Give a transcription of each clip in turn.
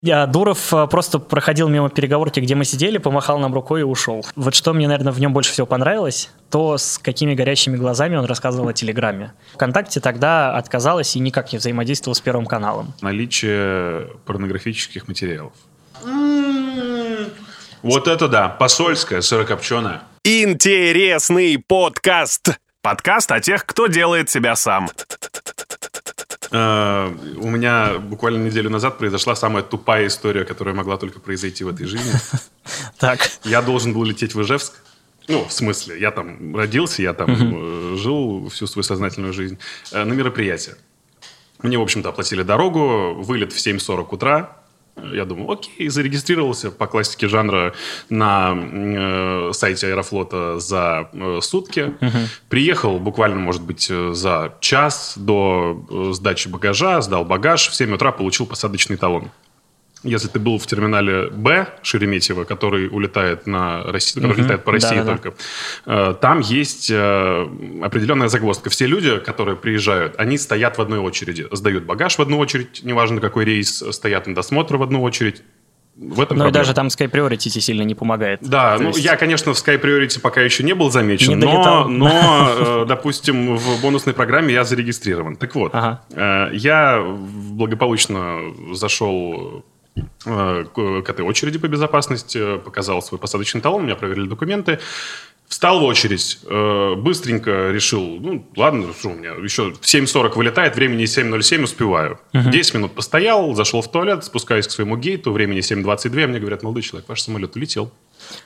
Я, Дуров э, просто проходил мимо переговорки, где мы сидели, помахал нам рукой и ушел. Вот что мне, наверное, в нем больше всего понравилось, то с какими горящими глазами он рассказывал о Телеграме. ВКонтакте тогда отказалась и никак не взаимодействовал с Первым каналом. Наличие порнографических материалов. Вот это да, посольская, сырокопченая. Интересный подкаст. Подкаст о тех, кто делает себя сам. Э, у меня буквально неделю назад произошла самая тупая история, которая могла только произойти в этой жизни. Так. Я должен был лететь в Ижевск. Ну, в смысле, я там родился, я там э, жил всю свою сознательную жизнь э, на мероприятие. Мне, в общем-то, оплатили дорогу, вылет в 7.40 утра. Я думаю, окей, зарегистрировался по классике жанра на э, сайте Аэрофлота за э, сутки. Угу. Приехал буквально, может быть, э, за час до э, сдачи багажа, сдал багаж, в 7 утра получил посадочный талон если ты был в терминале Б Шереметьево, который улетает на Россию, который угу. летает по России да, только, да. там есть э, определенная загвоздка. Все люди, которые приезжают, они стоят в одной очереди, сдают багаж в одну очередь, неважно какой рейс, стоят на досмотр в одну очередь. В этом Но и даже там Sky Priority сильно не помогает. Да, То ну есть... я, конечно, в Sky Priority пока еще не был замечен, не но, но э, допустим, в бонусной программе я зарегистрирован. Так вот, ага. Э, я благополучно зашел Э, к этой очереди по безопасности, показал свой посадочный талон, меня проверили документы. Встал в очередь, э, быстренько решил, ну, ладно, что у меня еще в 7.40 вылетает, времени 7.07 успеваю. Uh-huh. 10 минут постоял, зашел в туалет, спускаюсь к своему гейту, времени 7.22, мне говорят, молодой человек, ваш самолет улетел.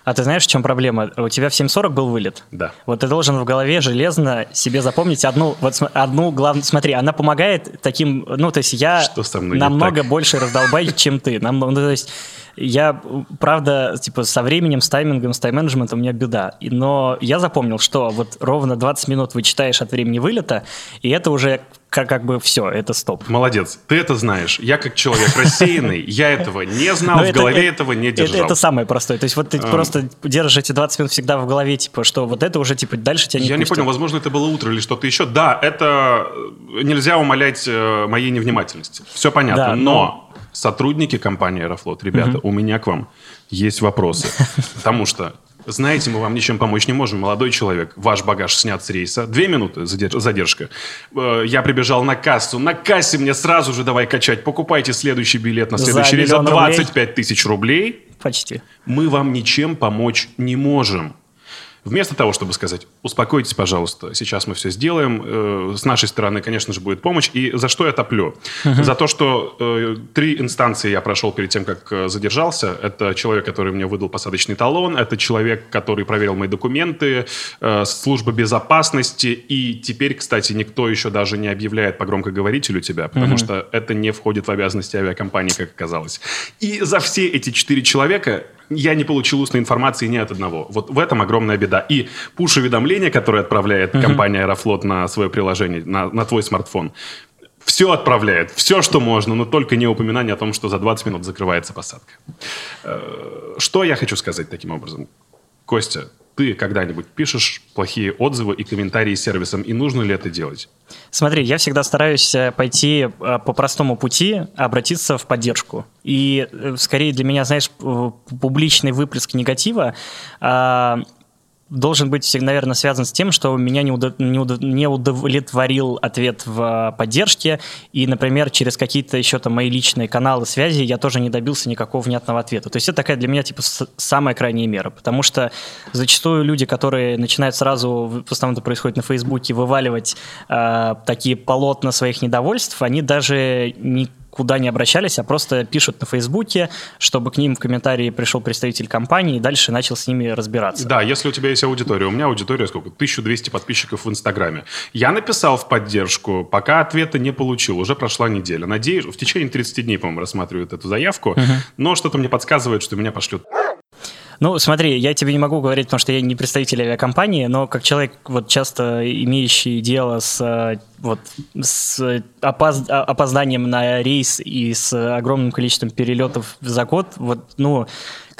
А ты знаешь, в чем проблема? У тебя в 7.40 был вылет. Да. Вот ты должен в голове железно себе запомнить одну, вот одну главную, смотри, она помогает таким, ну, то есть я намного больше раздолбай, чем ты. Нам, ну, то есть я, правда, типа, со временем, с таймингом, с тайм-менеджментом у меня беда. Но я запомнил, что вот ровно 20 минут вычитаешь от времени вылета, и это уже как, как бы все, это стоп. Молодец, ты это знаешь. Я как человек рассеянный, я этого не знал, в голове этого не держал. Это самое простое. То есть вот ты просто держишь эти 20 минут всегда в голове, типа, что вот это уже, типа, дальше тебя не Я не понял, возможно, это было утро или что-то еще. Да, это э, нельзя умолять э, моей невнимательности. Все понятно, но сотрудники компании Аэрофлот, ребята, у меня к вам есть вопросы. Потому что знаете, мы вам ничем помочь не можем. Молодой человек, ваш багаж снят с рейса. Две минуты задержка. Э, я прибежал на кассу. На кассе мне сразу же давай качать. Покупайте следующий билет на следующий рейс за 25 тысяч рублей. Почти. Мы вам ничем помочь не можем. Вместо того, чтобы сказать, успокойтесь, пожалуйста, сейчас мы все сделаем, э, с нашей стороны, конечно же, будет помощь. И за что я топлю? Uh-huh. За то, что э, три инстанции я прошел перед тем, как э, задержался. Это человек, который мне выдал посадочный талон, это человек, который проверил мои документы, э, служба безопасности. И теперь, кстати, никто еще даже не объявляет по громкоговорителю тебя, потому uh-huh. что это не входит в обязанности авиакомпании, как оказалось. И за все эти четыре человека я не получил устной информации ни от одного. Вот в этом огромная беда. И пуш-уведомления, которые отправляет uh-huh. компания Аэрофлот на свое приложение, на, на твой смартфон, все отправляет, все, что можно, но только не упоминание о том, что за 20 минут закрывается посадка. Э, что я хочу сказать таким образом? Костя, ты когда-нибудь пишешь плохие отзывы и комментарии сервисам, и нужно ли это делать? Смотри, я всегда стараюсь э, пойти э, по простому пути, обратиться в поддержку. И скорее для меня, знаешь, публичный выплеск негатива а, должен быть, наверное, связан с тем, что меня не, удов... не, удов... не удовлетворил ответ в поддержке, и, например, через какие-то еще там мои личные каналы связи я тоже не добился никакого внятного ответа. То есть это такая для меня типа самая крайняя мера, потому что зачастую люди, которые начинают сразу, в основном это происходит на Фейсбуке, вываливать э, такие полотна своих недовольств, они даже не куда не обращались, а просто пишут на Фейсбуке, чтобы к ним в комментарии пришел представитель компании и дальше начал с ними разбираться. Да, если у тебя есть аудитория. У меня аудитория сколько? 1200 подписчиков в Инстаграме. Я написал в поддержку, пока ответа не получил. Уже прошла неделя. Надеюсь, в течение 30 дней, по-моему, рассматривают эту заявку. Угу. Но что-то мне подсказывает, что меня пошлют ну, смотри, я тебе не могу говорить, потому что я не представитель авиакомпании, но как человек, вот часто имеющий дело с вот с опоз... опозданием на рейс и с огромным количеством перелетов за год, вот, ну,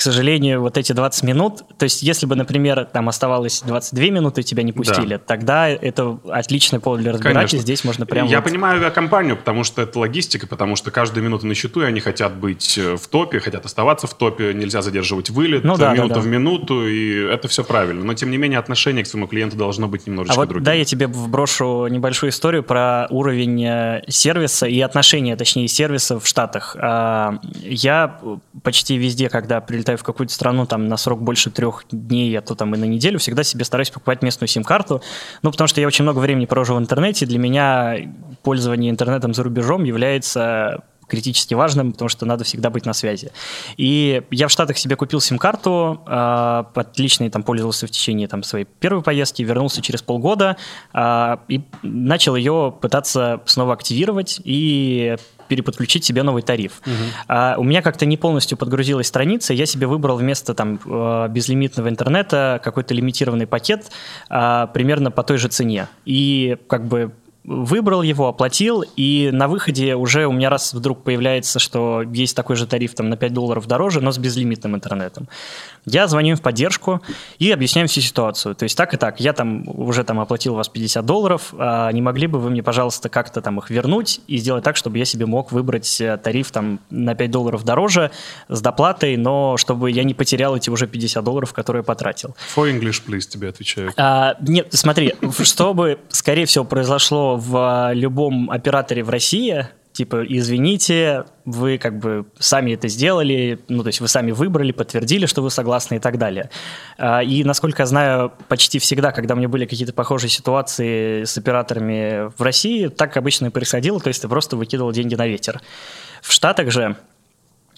сожалению, вот эти 20 минут, то есть если бы, например, там оставалось 22 минуты, тебя не пустили, да. тогда это отличный повод для разбирательства, здесь можно прямо... Я вот... понимаю компанию, потому что это логистика, потому что каждую минуту на счету, и они хотят быть э, в топе, хотят оставаться в топе, нельзя задерживать вылет, ну, да, минута да, да. в минуту, и это все правильно. Но, тем не менее, отношение к своему клиенту должно быть немножечко а вот, другим. Да, я тебе вброшу небольшую историю про уровень э, сервиса и отношения, точнее, сервиса в Штатах. А, я почти везде, когда прилетаю в какую-то страну там на срок больше трех дней, а то там и на неделю, всегда себе стараюсь покупать местную сим-карту, ну, потому что я очень много времени провожу в интернете, для меня пользование интернетом за рубежом является критически важным, потому что надо всегда быть на связи. И я в Штатах себе купил сим-карту, э, отлично там пользовался в течение там, своей первой поездки, вернулся через полгода э, и начал ее пытаться снова активировать и переподключить себе новый тариф. Угу. А, у меня как-то не полностью подгрузилась страница, я себе выбрал вместо там э, безлимитного интернета какой-то лимитированный пакет а, примерно по той же цене. И как бы выбрал его, оплатил, и на выходе уже у меня раз вдруг появляется, что есть такой же тариф там на 5 долларов дороже, но с безлимитным интернетом. Я звоню им в поддержку и объясняю всю ситуацию. То есть так и так, я там уже там оплатил у вас 50 долларов, а не могли бы вы мне, пожалуйста, как-то там их вернуть и сделать так, чтобы я себе мог выбрать э, тариф там на 5 долларов дороже с доплатой, но чтобы я не потерял эти уже 50 долларов, которые потратил. For English, please, тебе отвечаю. А, нет, смотри, чтобы, скорее всего, произошло в любом операторе в России, типа, извините, вы как бы сами это сделали, ну, то есть вы сами выбрали, подтвердили, что вы согласны и так далее. А, и, насколько я знаю, почти всегда, когда у меня были какие-то похожие ситуации с операторами в России, так обычно и происходило, то есть ты просто выкидывал деньги на ветер. В Штатах же,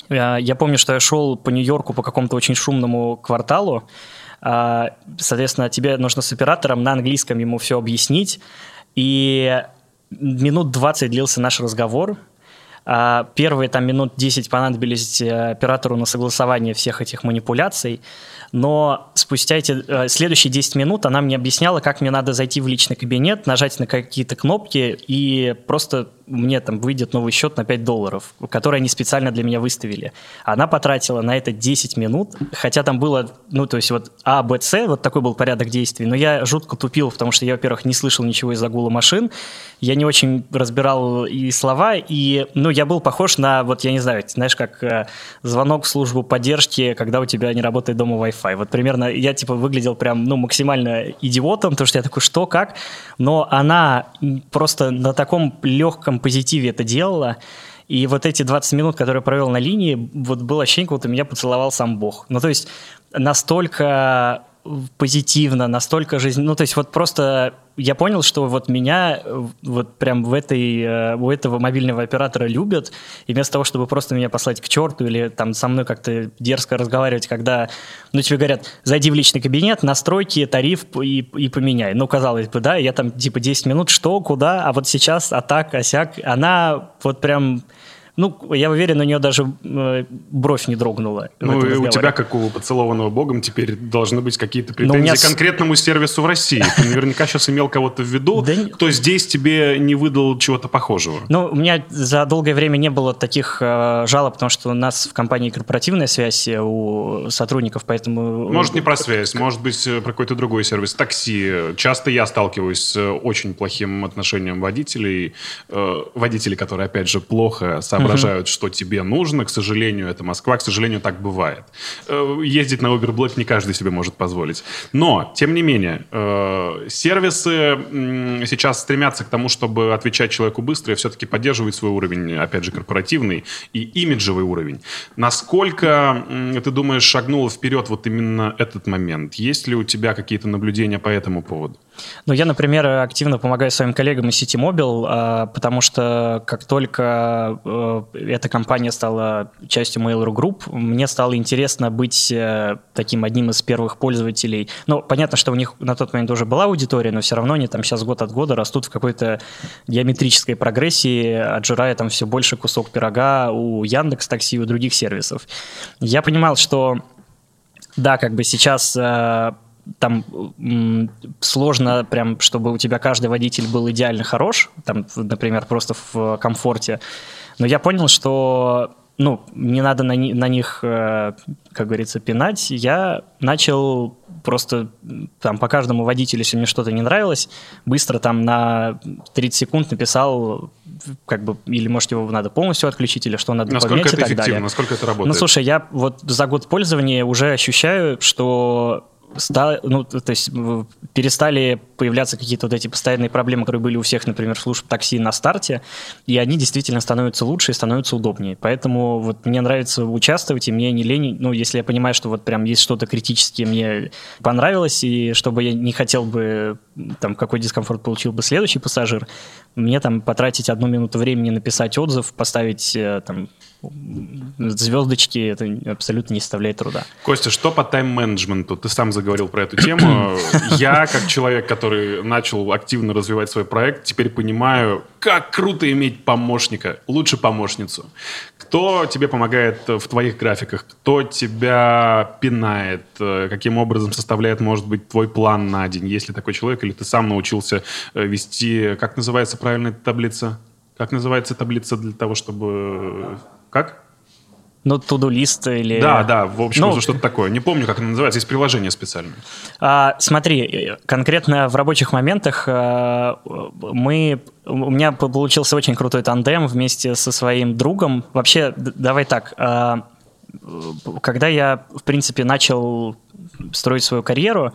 а, я помню, что я шел по Нью-Йорку по какому-то очень шумному кварталу, а, соответственно, тебе нужно с оператором на английском ему все объяснить, и минут 20 длился наш разговор. А, первые там минут 10 понадобились э, оператору на согласование всех этих манипуляций но спустя эти э, следующие 10 минут она мне объясняла, как мне надо зайти в личный кабинет, нажать на какие-то кнопки, и просто мне там выйдет новый счет на 5 долларов, который они специально для меня выставили. Она потратила на это 10 минут, хотя там было, ну, то есть вот А, Б, С, вот такой был порядок действий, но я жутко тупил, потому что я, во-первых, не слышал ничего из загула машин, я не очень разбирал и слова, и, ну, я был похож на, вот, я не знаю, знаешь, как э, звонок в службу поддержки, когда у тебя не работает дома Wi-Fi. Вот примерно я типа выглядел прям, ну, максимально идиотом, потому что я такой, что, как? Но она просто на таком легком позитиве это делала, и вот эти 20 минут, которые я провел на линии, вот было ощущение, как будто меня поцеловал сам Бог. Ну, то есть настолько позитивно, настолько жизнь... Ну, то есть вот просто я понял, что вот меня вот прям в этой, э, у этого мобильного оператора любят, и вместо того, чтобы просто меня послать к черту или там со мной как-то дерзко разговаривать, когда, ну, тебе говорят, зайди в личный кабинет, настройки, тариф и, и поменяй. Ну, казалось бы, да, я там типа 10 минут, что, куда, а вот сейчас, а так, осяк, она вот прям ну, я уверен, у нее даже э, бровь не дрогнула. Ну, и у тебя, как у поцелованного богом, теперь должны быть какие-то претензии меня... к конкретному сервису в России. Ты наверняка сейчас имел кого-то в виду, кто здесь тебе не выдал чего-то похожего. Ну, у меня за долгое время не было таких э, жалоб, потому что у нас в компании корпоративная связь э, у сотрудников, поэтому... Может, не про связь, может быть, про какой-то другой сервис. Такси. Часто я сталкиваюсь с очень плохим отношением водителей. Водителей, которые, опять же, плохо сам соображают, что тебе нужно. К сожалению, это Москва. К сожалению, так бывает. Э, ездить на Uber Black не каждый себе может позволить. Но, тем не менее, э, сервисы сейчас стремятся к тому, чтобы отвечать человеку быстро и все-таки поддерживать свой уровень, опять же, корпоративный и имиджевый уровень. Насколько, ты думаешь, шагнуло вперед вот именно этот момент? Есть ли у тебя какие-то наблюдения по этому поводу? Ну, я, например, активно помогаю своим коллегам из City Mobile, а, потому что как только э, эта компания стала частью Mail.ru Group, мне стало интересно быть э, таким одним из первых пользователей. Ну, понятно, что у них на тот момент уже была аудитория, но все равно они там сейчас год от года растут в какой-то геометрической прогрессии, отжирая там все больше кусок пирога у Яндекс Такси и у других сервисов. Я понимал, что да, как бы сейчас э, там сложно прям, чтобы у тебя каждый водитель был идеально хорош, там, например, просто в комфорте. Но я понял, что ну, не надо на, на них, э, как говорится, пинать, я начал просто там по каждому водителю, если мне что-то не нравилось, быстро там на 30 секунд написал, как бы, или может его надо полностью отключить, или что надо насколько поменять это и так эффективно, далее. насколько это работает? Ну, слушай, я вот за год пользования уже ощущаю, что ста- ну, то есть перестали появляться какие-то вот эти постоянные проблемы, которые были у всех, например, служб такси на старте, и они действительно становятся лучше и становятся удобнее. Поэтому вот мне нравится участвовать, и мне не лень, ну, если я понимаю, что вот прям есть что-то критически мне понравилось, и чтобы я не хотел бы, там, какой дискомфорт получил бы следующий пассажир, мне там потратить одну минуту времени написать отзыв, поставить э, там звездочки, это абсолютно не составляет труда. Костя, что по тайм-менеджменту? Ты сам заговорил про эту тему. Я, как человек, который начал активно развивать свой проект, теперь понимаю, как круто иметь помощника, лучше помощницу. Кто тебе помогает в твоих графиках? Кто тебя пинает? Э, Каким образом составляет, может быть, твой план на день? Есть ли такой человек? Или ты сам научился э, вести... Как называется правильная таблица? Как называется таблица для того, чтобы... Как? Ну, туду лист или... Да, да, в общем, Ну, что-то такое. Не помню, как это называется. Есть приложение специальное. А, смотри, э, конкретно в рабочих моментах а, мы, у меня получился очень крутой тандем вместе со своим другом. Вообще, давай так, а, когда я, в принципе, начал строить свою карьеру,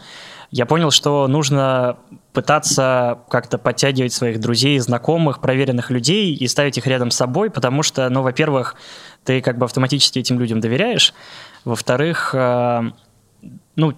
я понял, что нужно пытаться как-то подтягивать своих друзей, знакомых, проверенных людей и ставить их рядом с собой, потому что, ну, во-первых, ты как бы автоматически этим людям доверяешь, во-вторых, а, ну,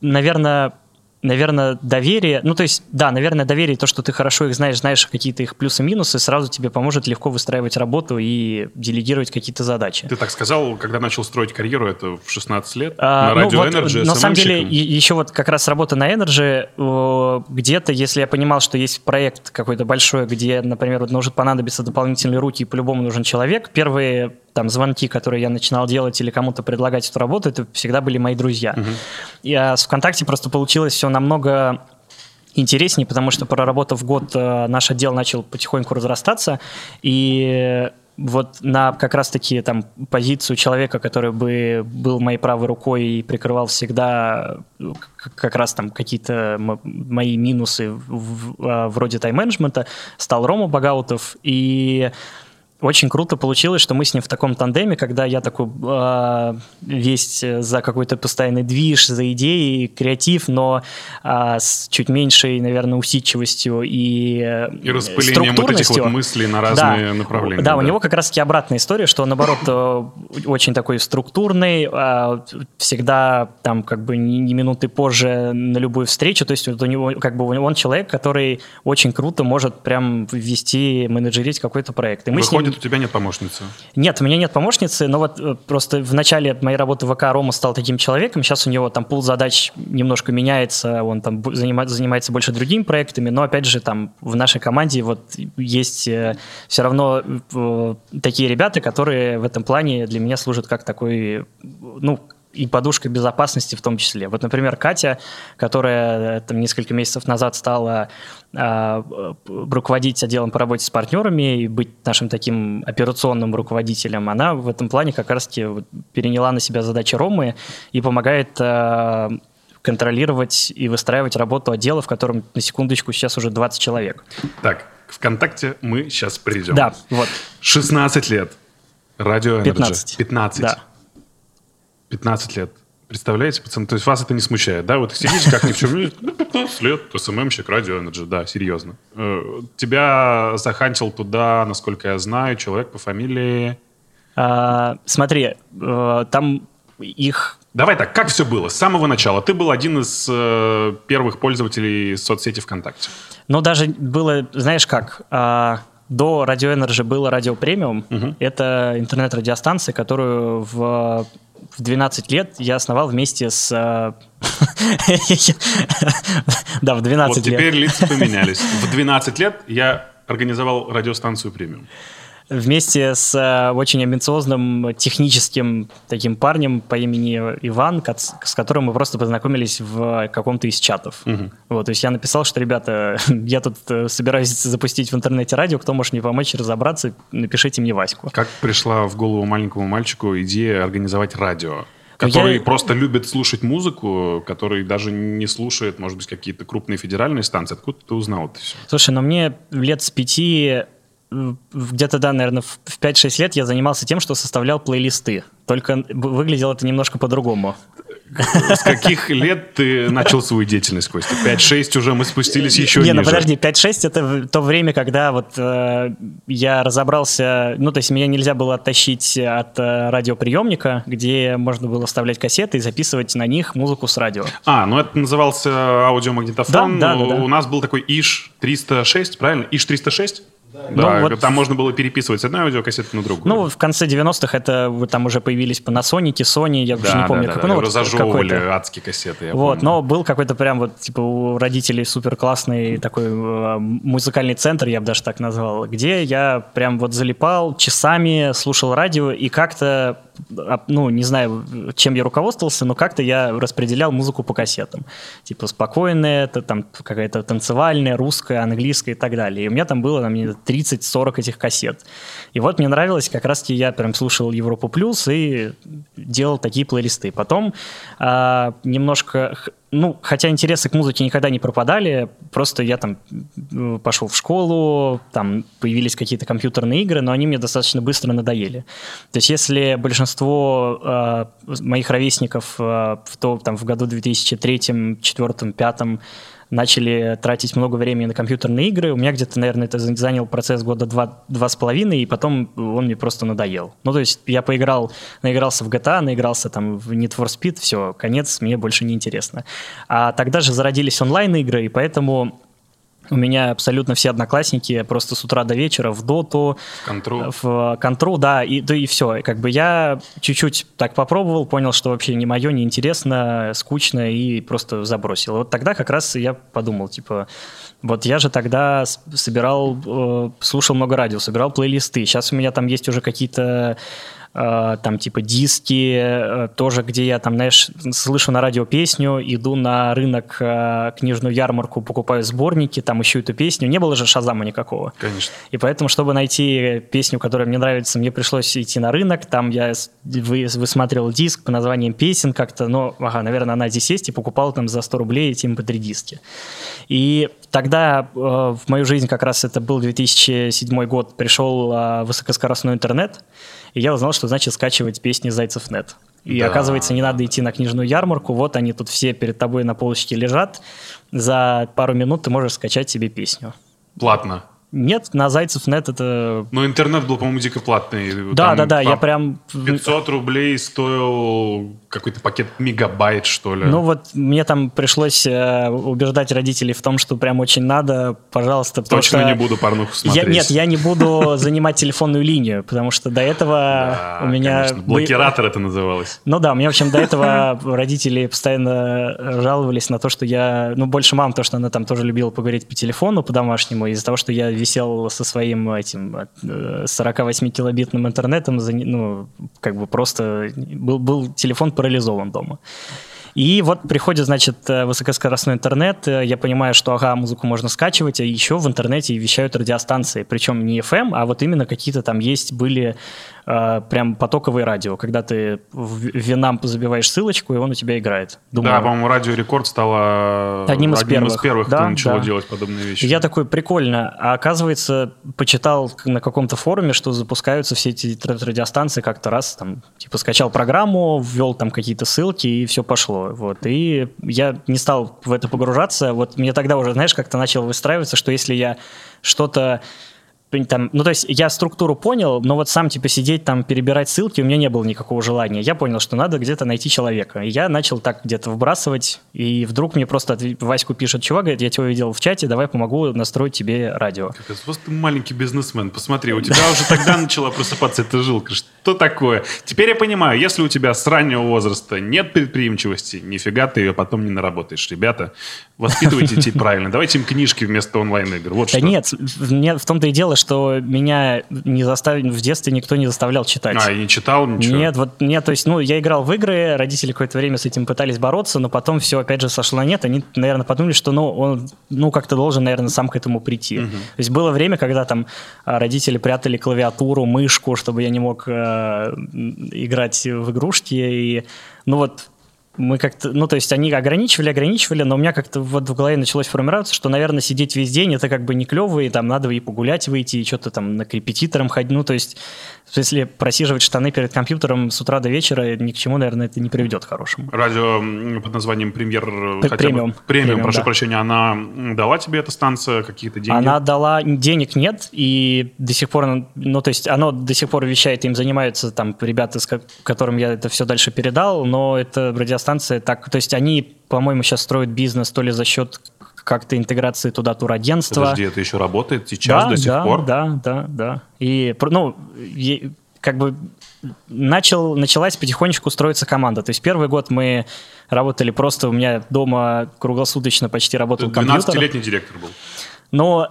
наверное, наверное, доверие, ну, то есть, да, наверное, доверие, то, что ты хорошо их знаешь, знаешь какие-то их плюсы-минусы, сразу тебе поможет легко выстраивать работу и делегировать какие-то задачи. Ты так сказал, когда начал строить карьеру, это в 16 лет, А, на ну радио вот, Energy, на самом деле, и- еще вот как раз работа на Energy, где-то, если я понимал, что есть проект какой-то большой, где, например, вот может понадобиться дополнительные руки, и по-любому нужен человек, первые там звонки, которые я начинал делать или кому-то предлагать эту работу, это всегда были мои друзья. И а с ВКонтакте просто получилось все намного интереснее, потому что проработав год, э, наш отдел начал потихоньку разрастаться, и вот на как раз-таки там позицию человека, который бы был моей правой рукой и прикрывал всегда э, как раз там какие-то мои минусы в- в- а, вроде тайм-менеджмента, стал Рома Багаутов, и очень круто получилось, что мы с ним в таком тандеме, когда я такой э, весь за какой-то постоянный движ, за идеи, креатив, но а, с чуть меньшей, наверное, усидчивостью и, э, И распылением вот этих вот мыслей на разные направления. Да, у него как раз-таки обратная история, что он, наоборот, э, очень такой структурный, а, всегда там как бы ни, ни минуты позже на любую встречу, то есть вот у него как бы он человек, который очень круто может прям ввести, менеджерить какой-то проект. И мы с ним Выходит, у тебя нет помощницы. нет, у меня нет помощницы, но вот э, просто в начале моей работы в ВК Рома стал таким человеком, сейчас у него там пул задач немножко меняется, он там занимается больше другими проектами, но опять же там в нашей команде вот есть все равно э, такие ребята, которые в этом плане для меня служат как такой, ну, и подушка безопасности в том числе. Вот, например, Катя, которая э, там несколько месяцев назад стала а, э, руководить отделом по работе с партнерами и быть нашим таким операционным руководителем, она в этом плане как раз-таки вот переняла на себя задачи Ромы и помогает а, контролировать и выстраивать работу отдела, в котором, на секундочку, сейчас уже 20 человек. Так, ВКонтакте мы сейчас придем. Да, вот. 16 лет. Радио Energy. 15. 15. Да. 15 лет. Представляете, пацаны? То есть вас это не смущает, да? Вот сидите, как ни в чем... Ну, 15 лет, СММщик, радио Energy, да, серьезно. Э, Тебя захантил туда, насколько я знаю, человек по фамилии... А, смотри, э, там их Давай так, как все было? С самого начала. Ты был один из э, первых пользователей соцсети ВКонтакте. Ну, даже было, знаешь как, а, до Radio Energy было радио премиум. Это интернет-радиостанция, которую в, в 12 лет я основал вместе с... а, Да, в 12 Вот лет. теперь лица поменялись. В 12 лет я организовал радиостанцию премиум. Вместе с э, очень амбициозным техническим таким парнем по имени Иван, с которым мы просто познакомились в каком-то из чатов. Угу. Вот, то есть я написал, что, ребята, я тут э, собираюсь запустить в интернете радио, кто может мне помочь разобраться, напишите мне Ваську. Как пришла в голову маленькому мальчику идея организовать радио? Ну, который я... просто любит слушать музыку, который даже не слушает, может быть, какие-то крупные федеральные станции. Откуда ты узнал это все? Слушай, ну мне лет с пяти где-то, да, наверное, в 5-6 лет я занимался тем, что составлял плейлисты. Только выглядело это немножко по-другому. С каких лет ты начал свою деятельность, Костя? 5-6 уже мы спустились еще Не, ну, ниже. ну подожди, 5-6 это то время, когда вот э, я разобрался, ну то есть меня нельзя было оттащить от э, радиоприемника, где можно было вставлять кассеты и записывать на них музыку с радио. А, ну это назывался аудиомагнитофон. Да, да, да, да. У нас был такой ИШ-306, правильно? ИШ-306? Да, ну, вот... там можно было переписывать с одной аудиокассеты на другую. Ну, в конце 90-х это там уже появились Panasonic, Sony, я да, уже не да, помню, да, как да, ну, вот разожевывали адские кассеты. Я вот, помню. но был какой-то прям вот типа у родителей супер классный такой э, музыкальный центр, я бы даже так назвал, где я прям вот залипал часами, слушал радио и как-то ну, не знаю, чем я руководствовался, но как-то я распределял музыку по кассетам. Типа спокойная, это там какая-то танцевальная, русская, английская и так далее. И у меня там было там, 30-40 этих кассет. И вот мне нравилось, как раз-таки я прям слушал Европу Плюс и делал такие плейлисты. Потом а, немножко ну, хотя интересы к музыке никогда не пропадали, просто я там пошел в школу, там появились какие-то компьютерные игры, но они мне достаточно быстро надоели. То есть если большинство э, моих ровесников э, в, то, там, в году 2003, 2004, 2005 начали тратить много времени на компьютерные игры. У меня где-то, наверное, это занял процесс года два, два с половиной, и потом он мне просто надоел. Ну, то есть я поиграл, наигрался в GTA, наигрался там в Need for Speed, все, конец, мне больше не интересно. А тогда же зародились онлайн-игры, и поэтому у меня абсолютно все одноклассники просто с утра до вечера в доту, контру. в контру, да, и, да, и все. Как бы я чуть-чуть так попробовал, понял, что вообще не мое, не интересно, скучно и просто забросил. Вот тогда как раз я подумал, типа, вот я же тогда собирал, э, слушал много радио, собирал плейлисты. Сейчас у меня там есть уже какие-то Э, там типа диски, э, тоже где я там, знаешь, слышу на радио песню, иду на рынок, э, книжную ярмарку, покупаю сборники, там ищу эту песню. Не было же шазама никакого. Конечно. И поэтому, чтобы найти песню, которая мне нравится, мне пришлось идти на рынок, там я высматривал диск по названиям песен как-то, ну, ага, наверное, она здесь есть, и покупал там за 100 рублей эти mp3 эм диски. И тогда э, в мою жизнь как раз это был 2007 год, пришел э, высокоскоростной интернет, и я узнал, что значит скачивать песни Зайцев.нет. И да. оказывается, не надо идти на книжную ярмарку, вот они тут все перед тобой на полочке лежат, за пару минут ты можешь скачать себе песню. Платно? Нет, на Зайцев.нет это... Но интернет был, по-моему, дико платный. Да, Там да, да, я прям... 500 рублей стоил какой-то пакет мегабайт, что ли. Ну вот мне там пришлось э, убеждать родителей в том, что прям очень надо, пожалуйста. Точно не буду порнуху смотреть. Я, нет, я не буду занимать телефонную линию, потому что до этого у меня... Блокиратор это называлось. Ну да, у меня, в общем, до этого родители постоянно жаловались на то, что я... Ну, больше мам, то, что она там тоже любила поговорить по телефону по-домашнему, из-за того, что я висел со своим этим 48-килобитным э, интернетом, ну, как бы просто был, был телефон парализован дома. И вот приходит, значит, э, высокоскоростной интернет, э, я понимаю, что, ага, музыку можно скачивать, а еще в интернете вещают радиостанции, причем не FM, а вот именно какие-то там есть, были э, прям потоковое радио, когда ты в Винамп забиваешь ссылочку, и он у тебя играет. Думаю, да, по-моему, Радио Рекорд стало одним из одним первых, из первых да, кто начал да. делать подобные вещи. Я такой, прикольно. А оказывается, почитал на каком-то форуме, что запускаются все эти радиостанции как-то раз, там, типа, скачал программу, ввел там какие-то ссылки, и все пошло. Вот. И я не стал в это погружаться. Вот мне тогда уже, знаешь, как-то начал выстраиваться, что если я что-то там, ну, то есть я структуру понял, но вот сам, типа, сидеть там, перебирать ссылки, у меня не было никакого желания. Я понял, что надо где-то найти человека. И я начал так где-то вбрасывать, и вдруг мне просто Ваську пишет, чувак, говорит, я тебя увидел в чате, давай помогу настроить тебе радио. Капец, вот ты маленький бизнесмен, посмотри, у тебя уже тогда начала просыпаться эта жилка. Что такое? Теперь я понимаю, если у тебя с раннего возраста нет предприимчивости, нифига ты ее потом не наработаешь. Ребята, воспитывайте детей правильно, давайте им книжки вместо онлайн-игр. Вот да что. нет, в том-то и дело, что меня не заставили, в детстве никто не заставлял читать. А, и не читал ничего? Нет, вот нет, то есть, ну, я играл в игры, родители какое-то время с этим пытались бороться, но потом все опять же сошло на нет. Они, наверное, подумали, что, ну, он, ну, как-то должен, наверное, сам к этому прийти. Мгм. То есть было время, когда там а, родители прятали клавиатуру, мышку, чтобы я не мог э, играть в игрушки. И, ну вот мы как-то, ну то есть они ограничивали, ограничивали, но у меня как-то вот в голове началось формироваться, что, наверное, сидеть весь день это как бы не клево, и там надо и погулять выйти, и что-то там на репетитором ходить. Ну то есть если просиживать штаны перед компьютером с утра до вечера, ни к чему, наверное, это не приведет к хорошему. Радио под названием «Премьер» хотя бы- премиум. Премиум, Премиум, прошу да. прощения. Она дала тебе эта станция какие-то деньги? Она дала денег нет, и до сих пор, ну, то есть оно до сих пор вещает, им занимаются там ребята, с ко- которым я это все дальше передал, но это радиостанция так, то есть они, по-моему, сейчас строят бизнес то ли за счет как-то интеграции туда турагентства. Подожди, это еще работает сейчас да, до сих да, пор? Да, да, да. И, ну, как бы начал, началась потихонечку строиться команда. То есть первый год мы работали просто, у меня дома круглосуточно почти работал компьютер. 12-летний директор был. Но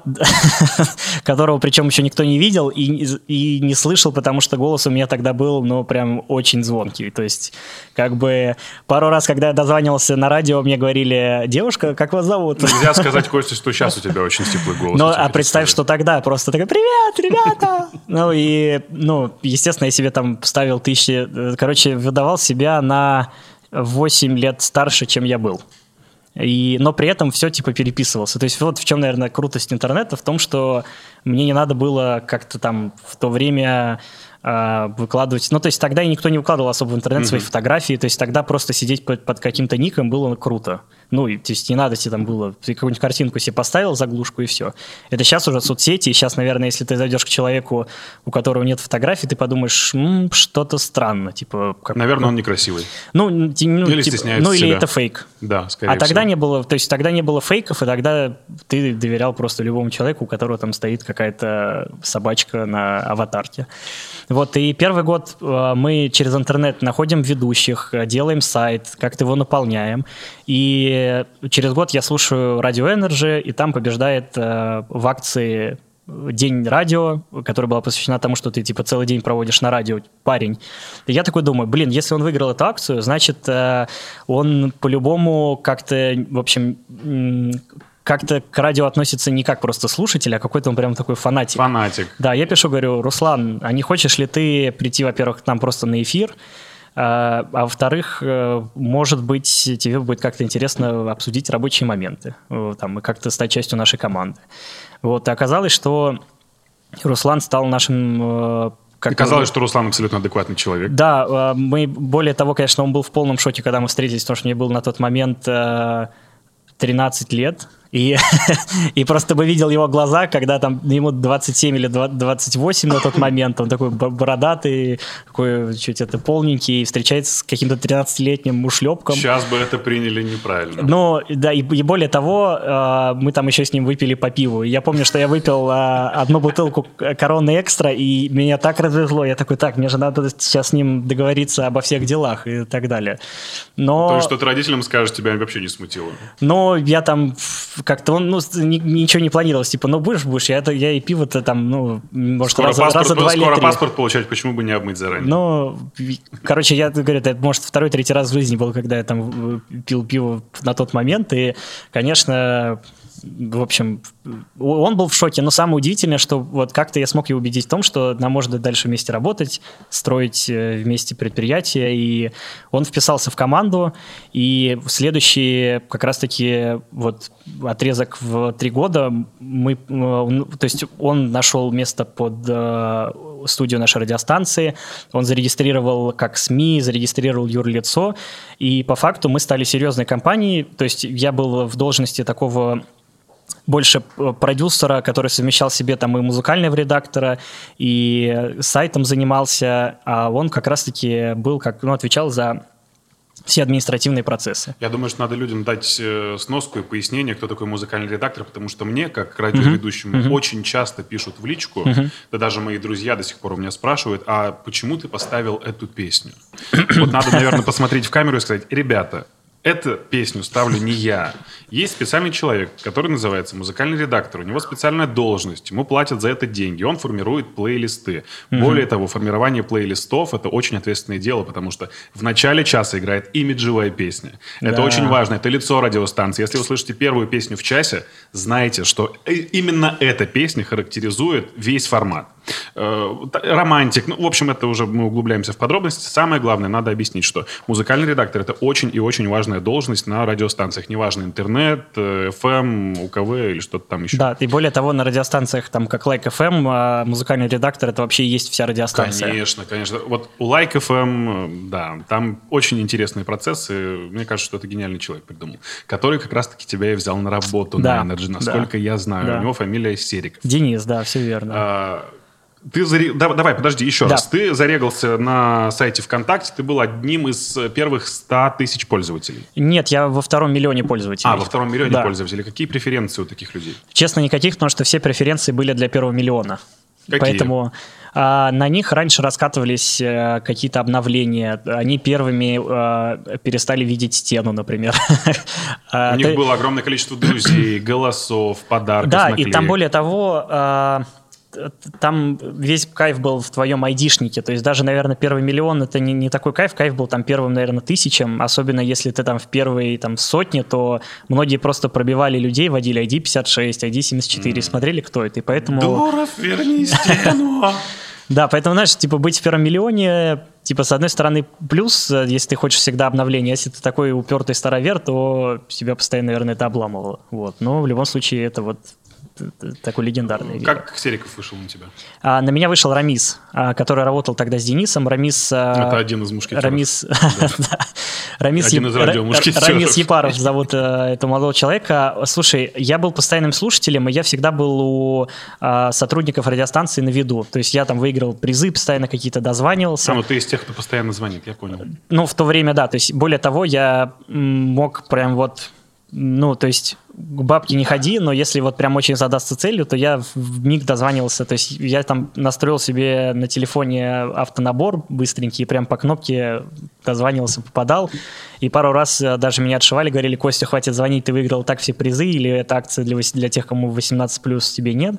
которого причем еще никто не видел и, и не слышал, потому что голос у меня тогда был, ну, прям очень звонкий. То есть, как бы, пару раз, когда я дозванивался на радио, мне говорили, девушка, как вас зовут? Нельзя сказать, Костя, что сейчас у тебя очень стеклый голос. Ну, а представь, что тогда просто такой, привет, ребята! Ну, и, ну, естественно, я себе там ставил тысячи... э, Короче, выдавал себя на 8 лет старше, чем я был. И, но при этом все типа переписывался. То есть вот в чем, наверное, крутость интернета, в том, что мне не надо было как-то там в то время а, выкладывать. Ну, то есть тогда и никто не выкладывал особо в интернет свои фотографии, то есть тогда просто сидеть под, под каким-то ником было круто. Ну, и, то есть не надо тебе там было, ты какую-нибудь картинку себе поставил, заглушку и все. Это сейчас уже соцсети, и сейчас, наверное, если ты зайдешь к человеку, у которого нет фотографий, ты подумаешь, «М, что-то странно, типа... Как, Наверное, он некрасивый. ну, ну, Или типа, стесняется ну, или себя. это фейк. Да, скорее А тогда всего. не было, то есть тогда не было фейков, и тогда ты доверял просто любому человеку, у которого там стоит какая-то собачка на аватарке. Вот, и первый год э, мы через интернет находим ведущих, э, делаем сайт, как-то его наполняем. И через год я слушаю Radio Energy, и там побеждает э, в акции День радио, которая была посвящена тому, что ты типа целый день проводишь на радио, парень. И я такой думаю, блин, если он выиграл эту акцию, значит, э, он по-любому как-то, в общем, как-то к радио относится не как просто слушатель, а какой-то он прям такой фанатик. Фанатик. Да, я пишу, говорю, Руслан, а не хочешь ли ты прийти, во-первых, к нам просто на эфир, а а во-вторых, э, может быть, тебе будет как-то интересно обсудить рабочие моменты, э, там, и как-то стать частью нашей команды. Вот, и оказалось, что Руслан стал нашим... э, как И казалось, что Руслан абсолютно адекватный человек. да, мы, более того, конечно, он был в полном шоке, когда мы встретились, потому что мне было на тот момент э, 13 лет, и, и просто бы видел его глаза, когда там ему 27 или 20 28 на тот момент, он такой бо- бородатый, такой чуть это полненький, и встречается с каким-то 13-летним ушлепком. Сейчас бы это приняли неправильно. Ну, да, и, и более того, э, мы там еще с ним выпили по пиву. Я помню, что я выпил э, одну бутылку короны экстра, и меня так развезло. Я такой, так, мне же надо сейчас с ним договориться обо всех делах и так далее. Но, То есть, что ты родителям скажешь, тебя вообще не смутило. но я там как-то, он, ну, ни- ничего не планировалось. Типа, ну, будешь, будешь. Я, это, я и пиво-то там, ну, может, Скоро, раза, паспорт, раза два или скоро три. паспорт получать, почему бы не обмыть заранее? Ну, короче, я говорю, это, может, второй-третий раз в жизни был, когда я там э, пил пиво на тот момент, и, конечно, в общем, он был в шоке, но самое удивительное, что вот как-то я смог его убедить в том, что нам можно дальше вместе работать, строить э, вместе предприятие, и он вписался в команду, и в следующий как раз-таки вот отрезок в три года мы, э, то есть он нашел место под э, студию нашей радиостанции, он зарегистрировал как СМИ, зарегистрировал юрлицо, и по факту мы стали серьезной компанией, то есть я был в должности такого больше э, продюсера, который совмещал себе там и музыкального редактора, и сайтом занимался, а он как раз-таки был, как, ну, отвечал за все административные процессы. Я думаю, что надо людям дать э, сноску и пояснение, кто такой музыкальный редактор, потому что мне, как радиоведущему, очень часто пишут в личку, да даже мои друзья до сих пор у меня спрашивают, а почему ты поставил эту песню? Вот надо, наверное, посмотреть в камеру и сказать, ребята, Эту песню ставлю не я. Есть специальный человек, который называется музыкальный редактор. У него специальная должность. Ему платят за это деньги. Он формирует плейлисты. Угу. Более того, формирование плейлистов – это очень ответственное дело, потому что в начале часа играет имиджевая песня. Это да. очень важно. Это лицо радиостанции. Если вы слышите первую песню в часе, знайте, что именно эта песня характеризует весь формат. Э, романтик. Ну, в общем, это уже мы углубляемся в подробности. Самое главное, надо объяснить, что музыкальный редактор – это очень и очень важная должность на радиостанциях. Неважно, интернет, FM, УКВ или что-то там еще. Да, и более того, на радиостанциях, там, как Like FM, а музыкальный редактор – это вообще и есть вся радиостанция. Конечно, конечно. Вот у Like FM, да, там очень интересные процессы. Мне кажется, что это гениальный человек придумал, который как раз-таки тебя и взял на работу да, на Energy, насколько да, я знаю. Да. У него фамилия Сериков. Денис, да, все верно. А, ты заре... Давай, подожди, еще да. раз. Ты зарегался на сайте ВКонтакте, ты был одним из первых 100 тысяч пользователей. Нет, я во втором миллионе пользователей. А, во втором миллионе да. пользователей. Какие преференции у таких людей? Честно, никаких, потому что все преференции были для первого миллиона. Какие? Поэтому а, на них раньше раскатывались а, какие-то обновления. Они первыми а, перестали видеть стену, например. У них было огромное количество друзей, голосов, подарков, Да, и там более того а, там весь кайф был в твоем айдишнике, то есть даже, наверное, первый миллион это не, не такой кайф, кайф был там первым, наверное, тысячам, особенно если ты там в первые там сотни, то многие просто пробивали людей, водили ID 56, ID 74, mm. смотрели, кто это, и поэтому... Дуров, верни стену! Да, поэтому, знаешь, типа быть в первом миллионе, типа, с одной стороны, плюс, э, если ты хочешь всегда обновления, если ты такой упертый старовер, то себя постоянно, наверное, это обламывало. Вот. Но в любом случае это вот такой легендарный. Как Сериков вышел на тебя? А, на меня вышел Рамис, а, который работал тогда с Денисом. Рамис... А, Это один из мушкетеров. Рамис... Рамис, один из Рамис Епаров зовут э, этого молодого человека. Слушай, я был постоянным слушателем, и я всегда был у а, сотрудников радиостанции на виду. То есть я там выиграл призы, постоянно какие-то дозванивался. А, ну ты из тех, кто постоянно звонит, я понял. Ну, в то время, да. То есть, более того, я мог прям вот ну, то есть к бабке не ходи, но если вот прям очень задастся целью, то я в миг дозванивался, то есть я там настроил себе на телефоне автонабор быстренький, прям по кнопке дозванивался, попадал, и пару раз э, даже меня отшивали, говорили, Костя, хватит звонить, ты выиграл так все призы, или это акция для, для тех, кому 18+, плюс тебе нет.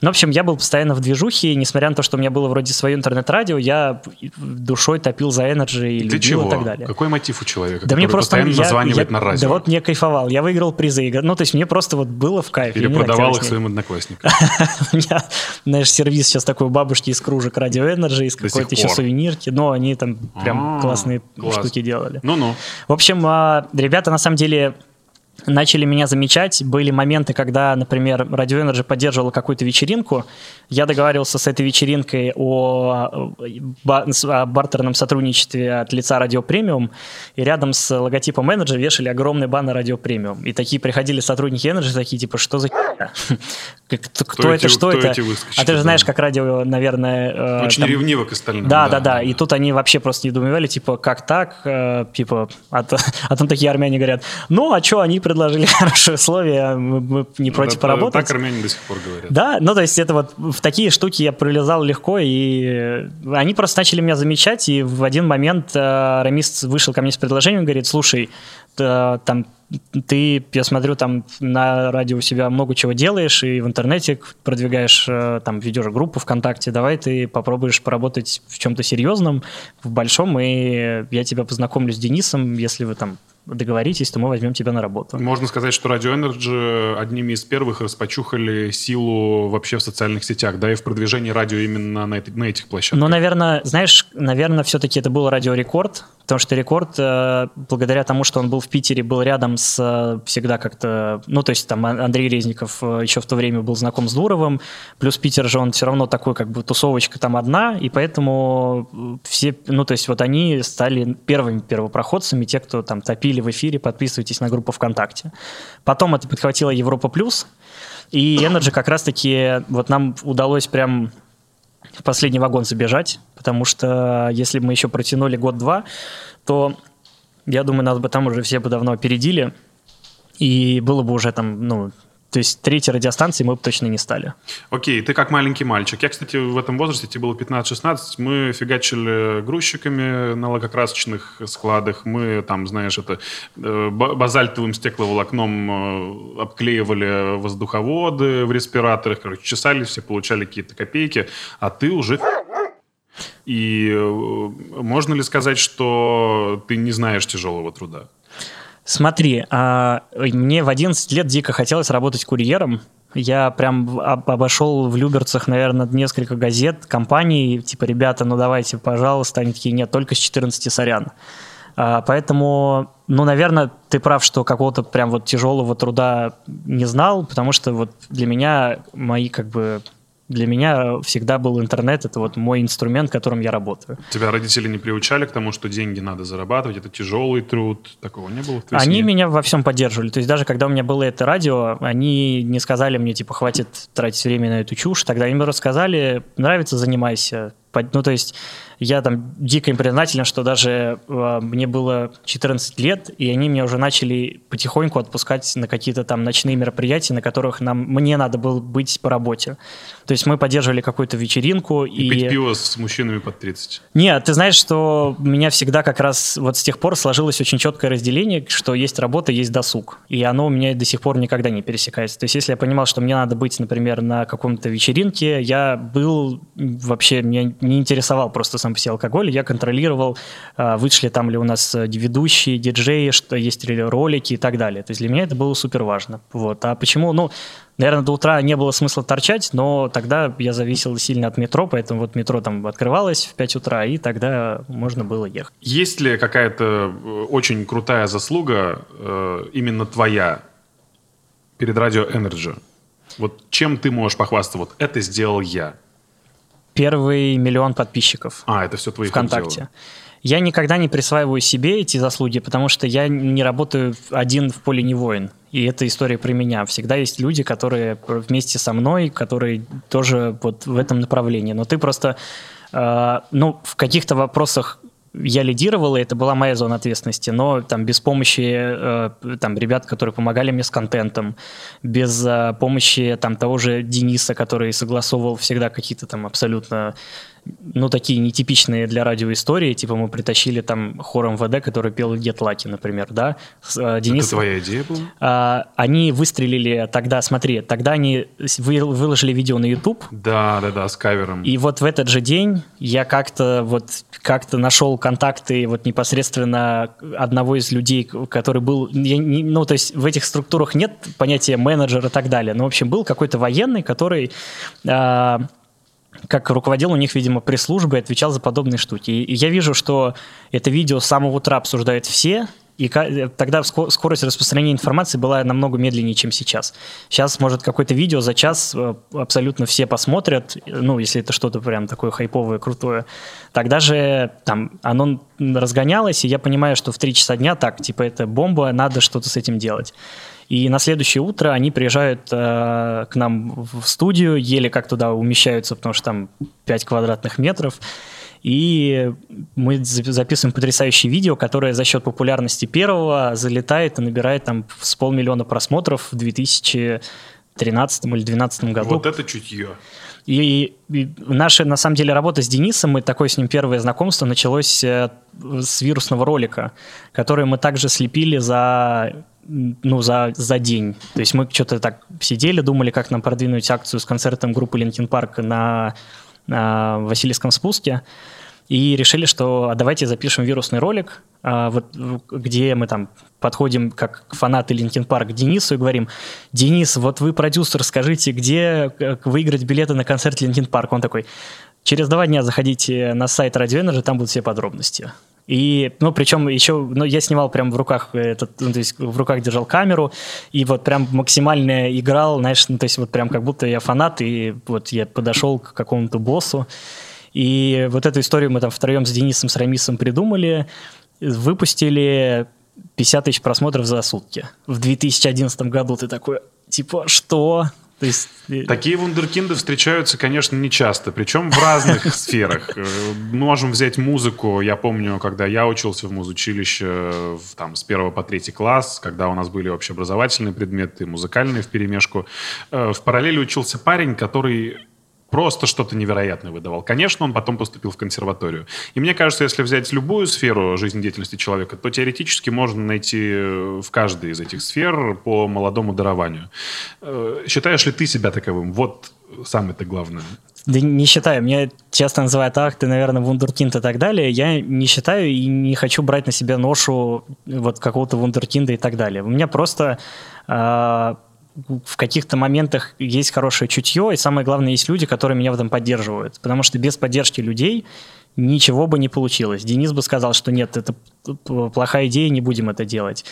Ну, в общем, я был постоянно в движухе, и несмотря на то, что у меня было вроде свое интернет-радио, я душой топил за Energy и любил чего? и так далее. Какой мотив у человека, да мне просто постоянно я, названивает я, на радио? Да вот мне кайфовал, я выиграл призы, ну, то есть мне просто вот было в кайф. Или продавал их своим одноклассникам. У меня, знаешь, сервис сейчас такой у бабушки из кружек радио Energy, из какой-то еще сувенирки, но они там прям а, классные штуки делали. Ну-ну. В общем, а, ребята на самом деле начали меня замечать. Были моменты, когда, например, Radio Energy поддерживала какую-то вечеринку. Я договаривался с этой вечеринкой о, о бартерном сотрудничестве от лица Radio Premium, и рядом с логотипом Energy вешали огромный баннер Radio Premium. И такие приходили сотрудники Energy, такие, типа, что за кто, кто это, что кто это? А ты же знаешь, как радио, наверное... Э, Очень там... ревниво к остальным. Да, да, да. И тут они вообще просто недоумевали, типа, как так? Э, типа, а, а там такие армяне говорят, ну, а что, они предложили хорошие условия, мы, мы не против да, поработать. Так армяне до сих пор говорят. Да, ну, то есть это вот в такие штуки я пролезал легко, и они просто начали меня замечать, и в один момент э, Рамис вышел ко мне с предложением, говорит, слушай, там ты, я смотрю, там на радио у себя много чего делаешь, и в интернете продвигаешь, э, там, ведешь группу ВКонтакте, давай ты попробуешь поработать в чем-то серьезном, в большом, и я тебя познакомлю с Денисом, если вы там договоритесь, то мы возьмем тебя на работу. Можно сказать, что Radio Energy одними из первых распочухали силу вообще в социальных сетях, да, и в продвижении радио именно на, на этих площадках. Ну, наверное, знаешь, наверное, все-таки это был радио Рекорд, потому что Рекорд, э, благодаря тому, что он был в Питере, был рядом с э, всегда как-то, ну, то есть там Андрей Резников э, еще в то время был знаком с Дуровым, плюс Питер же он все равно такой, как бы тусовочка там одна, и поэтому все, ну, то есть вот они стали первыми первопроходцами, те, кто там топили говорили в эфире, подписывайтесь на группу ВКонтакте. Потом это подхватила Европа Плюс, и Energy как раз-таки, вот нам удалось прям в последний вагон забежать, потому что если бы мы еще протянули год-два, то, я думаю, нас бы там уже все бы давно опередили, и было бы уже там, ну, То есть третьей радиостанции мы бы точно не стали. Окей, ты как маленький мальчик. Я, кстати, в этом возрасте, тебе было 15-16, мы фигачили грузчиками на лакокрасочных складах. Мы там, знаешь, это э, базальтовым стекловолокном э, обклеивали воздуховоды в респираторах. Короче, чесались все, получали какие-то копейки. А ты уже и э, можно ли сказать, что ты не знаешь тяжелого труда? Смотри, а, мне в 11 лет дико хотелось работать курьером. Я прям обошел в Люберцах, наверное, несколько газет, компаний, типа, ребята, ну давайте, пожалуйста. Они такие, нет, только с 14, сорян. А, поэтому, ну, наверное, ты прав, что какого-то прям вот тяжелого труда не знал, потому что вот для меня мои как бы для меня всегда был интернет, это вот мой инструмент, которым я работаю. Тебя родители не приучали к тому, что деньги надо зарабатывать, это тяжелый труд, такого не было? Они семье? меня во всем поддерживали, то есть даже когда у меня было это радио, они не сказали мне, типа, хватит тратить время на эту чушь, тогда им рассказали, нравится, занимайся, ну, то есть я там дико им признателен, что даже э, мне было 14 лет, и они меня уже начали потихоньку отпускать на какие-то там ночные мероприятия, на которых нам, мне надо было быть по работе. То есть мы поддерживали какую-то вечеринку. И, и пить пиво с мужчинами под 30. Нет, ты знаешь, что у меня всегда как раз вот с тех пор сложилось очень четкое разделение, что есть работа, есть досуг. И оно у меня до сих пор никогда не пересекается. То есть если я понимал, что мне надо быть, например, на каком-то вечеринке, я был вообще, меня не интересовал просто сам по себе алкоголь, я контролировал, а, вышли там ли у нас э, ведущие, диджеи, что есть ли ролики и так далее. То есть для меня это было супер важно. Вот. А почему? Ну, Наверное, до утра не было смысла торчать, но тогда я зависел сильно от метро, поэтому вот метро там открывалось в 5 утра, и тогда можно было ехать. Есть ли какая-то э, очень крутая заслуга, э, именно твоя, перед радио Energy? Вот чем ты можешь похвастаться? Вот это сделал я. Первый миллион подписчиков. А, это все твои ВКонтакте. Я никогда не присваиваю себе эти заслуги, потому что я не работаю один в поле не воин. И эта история про меня. Всегда есть люди, которые вместе со мной, которые тоже вот в этом направлении. Но ты просто, э, ну, в каких-то вопросах я лидировал, и это была моя зона ответственности, но там без помощи э, там ребят, которые помогали мне с контентом, без э, помощи там того же Дениса, который согласовывал всегда какие-то там абсолютно ну, такие нетипичные для радио истории, типа мы притащили там хор МВД, который пел Get Lucky, например, да, э, Денисом. Это твоя идея была? А, они выстрелили тогда, смотри, тогда они вы, выложили видео на YouTube. Да, да, да, с кавером. И вот в этот же день я как-то вот как-то нашел контакты вот непосредственно одного из людей, который был, я, не, ну, то есть в этих структурах нет понятия менеджера и так далее, но, в общем, был какой-то военный, который... А, как руководил у них, видимо, пресс-службы и отвечал за подобные штуки. И я вижу, что это видео с самого утра обсуждают все, и э, тогда скорость распространения информации была намного медленнее, чем сейчас. Сейчас, может, какое-то видео за час э, абсолютно все посмотрят, ну, если это что-то прям такое хайповое, крутое. Тогда же там оно разгонялось, и я понимаю, что в 3 часа дня так, типа, это бомба, надо что-то с этим делать. И на следующее утро они приезжают э, к нам в студию, еле как туда умещаются, потому что там 5 квадратных метров. И мы записываем потрясающее видео, которое за счет популярности первого залетает и набирает там с полмиллиона просмотров в 2013 или 2012 году. Вот это чутье. И, и наша, на самом деле, работа с Денисом, мы такое с ним первое знакомство началось э, с вирусного ролика, который мы также слепили за ну, за, за день. То есть мы что-то так сидели, думали, как нам продвинуть акцию с концертом группы Linkin Park на, на Васильевском спуске. И решили, что а давайте запишем вирусный ролик, а, вот, где мы там подходим как фанаты Linkin Park к Денису и говорим, Денис, вот вы продюсер, скажите, где выиграть билеты на концерт Linkin Park? Он такой, через два дня заходите на сайт Radio Energy, там будут все подробности. И, ну, причем еще, ну, я снимал прям в руках этот, ну, то есть в руках держал камеру, и вот прям максимально играл, знаешь, ну, то есть вот прям как будто я фанат, и вот я подошел к какому-то боссу, и вот эту историю мы там втроем с Денисом, с Рамисом придумали, выпустили 50 тысяч просмотров за сутки. В 2011 году ты такой, типа, что? То есть... Такие вундеркинды встречаются, конечно, не часто, причем в разных сферах. Э, можем взять музыку. Я помню, когда я учился в музучилище там, с первого по третий класс, когда у нас были общеобразовательные предметы, музыкальные в перемешку, в параллели учился парень, который просто что-то невероятное выдавал. Конечно, он потом поступил в консерваторию. И мне кажется, если взять любую сферу жизнедеятельности человека, то теоретически можно найти э, в каждой из этих сфер по молодому дарованию. Э, считаешь ли ты себя таковым? Вот самое-то главное. Да не считаю. Меня часто называют, ах, ты, наверное, вундеркинд и так далее. Я не считаю и не хочу брать на себя ношу вот какого-то вундеркинда и так далее. У меня просто э, в каких-то моментах есть хорошее чутье, и самое главное, есть люди, которые меня в этом поддерживают. Потому что без поддержки людей ничего бы не получилось. Денис бы сказал, что нет, это плохая идея, не будем это делать.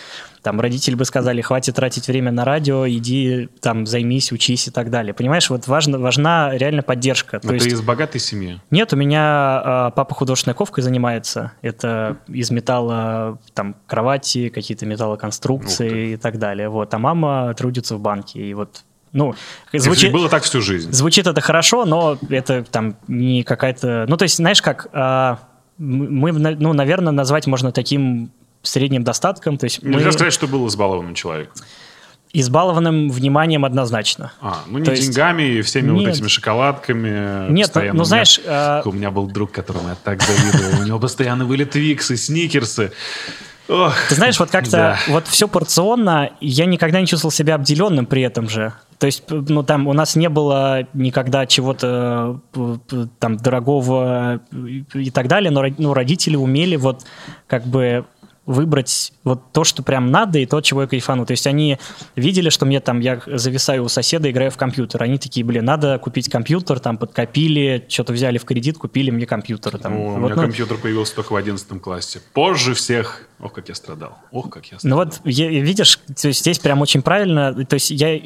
Там родители бы сказали, хватит тратить время на радио, иди там займись, учись и так далее. Понимаешь, вот важно, важна реально поддержка. Но То ты есть... из богатой семьи? Нет, у меня э, папа художественной ковкой занимается. Это из металла там кровати, какие-то металлоконструкции и так далее. Вот. А мама трудится в банке. И вот ну, звучит, было так всю жизнь. Звучит это хорошо, но это там не какая-то... Ну, то есть, знаешь, как а, мы, ну, наверное, назвать можно таким средним достатком. То есть Нельзя мы... сказать, что был избалованным человеком. Избалованным вниманием однозначно. А, ну не То деньгами есть... и всеми Нет. вот этими шоколадками. Нет, ну, ну знаешь... А... У меня был друг, которому я так завидовал. У него постоянно были твиксы, сникерсы. Ох, Ты знаешь, вот как-то да. вот все порционно, я никогда не чувствовал себя обделенным при этом же. То есть, ну, там у нас не было никогда чего-то там дорогого и так далее, но ну, родители умели вот как бы выбрать вот то, что прям надо, и то, чего я кайфану. То есть они видели, что мне там, я зависаю у соседа, играю в компьютер. Они такие, блин, надо купить компьютер, там подкопили, что-то взяли в кредит, купили мне компьютер. Там. О, вот, у меня ну, компьютер появился только в 11 классе. Позже всех. Ох, как я страдал. Ох, как я страдал. Ну вот, я, видишь, то есть здесь прям очень правильно. То есть я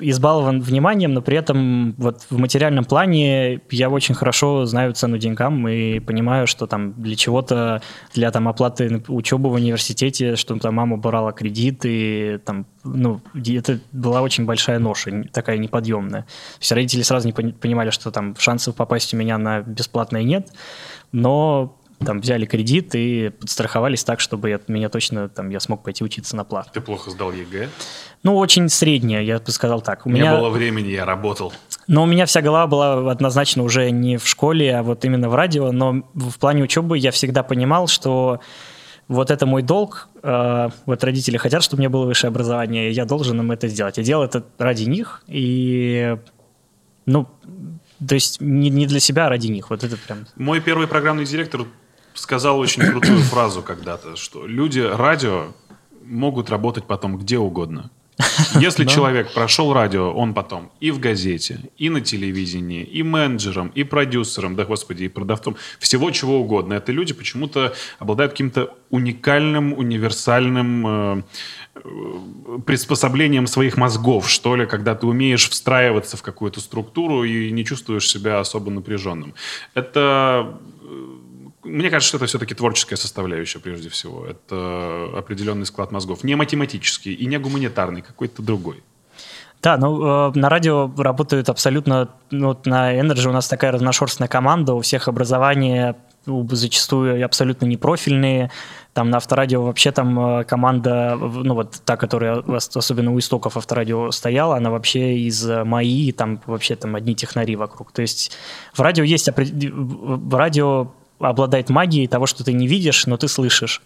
избалован вниманием, но при этом вот в материальном плане я очень хорошо знаю цену деньгам и понимаю, что там для чего-то, для там оплаты учебы в университете, что там мама брала кредит, и там, ну, это была очень большая ноша, такая неподъемная. Есть родители сразу не понимали, что там шансов попасть у меня на бесплатное нет, но там взяли кредит и подстраховались так, чтобы я, меня точно там я смог пойти учиться на плат. Ты плохо сдал ЕГЭ? Ну, очень среднее, я бы сказал так. У меня не было времени, я работал. Но у меня вся голова была однозначно уже не в школе, а вот именно в радио. Но в плане учебы я всегда понимал, что вот это мой долг, э, вот родители хотят, чтобы у меня было высшее образование, я должен им это сделать. Я делал это ради них, и, ну, то есть не, не для себя, а ради них. Вот это прям... Мой первый программный директор сказал очень крутую фразу когда-то, что люди радио могут работать потом где угодно. Если человек прошел радио, он потом и в газете, и на телевидении, и менеджером, и продюсером, да господи, и продавцом, всего чего угодно. Это люди почему-то обладают каким-то уникальным, универсальным э, приспособлением своих мозгов, что ли, когда ты умеешь встраиваться в какую-то структуру и не чувствуешь себя особо напряженным. Это мне кажется, что это все-таки творческая составляющая прежде всего. Это определенный склад мозгов. Не математический и не гуманитарный, какой-то другой. Да, ну э, на радио работают абсолютно, ну, на Energy у нас такая разношерстная команда, у всех образование ну, зачастую абсолютно непрофильные. Там на авторадио вообще там э, команда, ну вот та, которая особенно у истоков авторадио стояла, она вообще из МАИ, там вообще там одни технари вокруг. То есть в радио есть, в радио обладает магией того, что ты не видишь, но ты слышишь.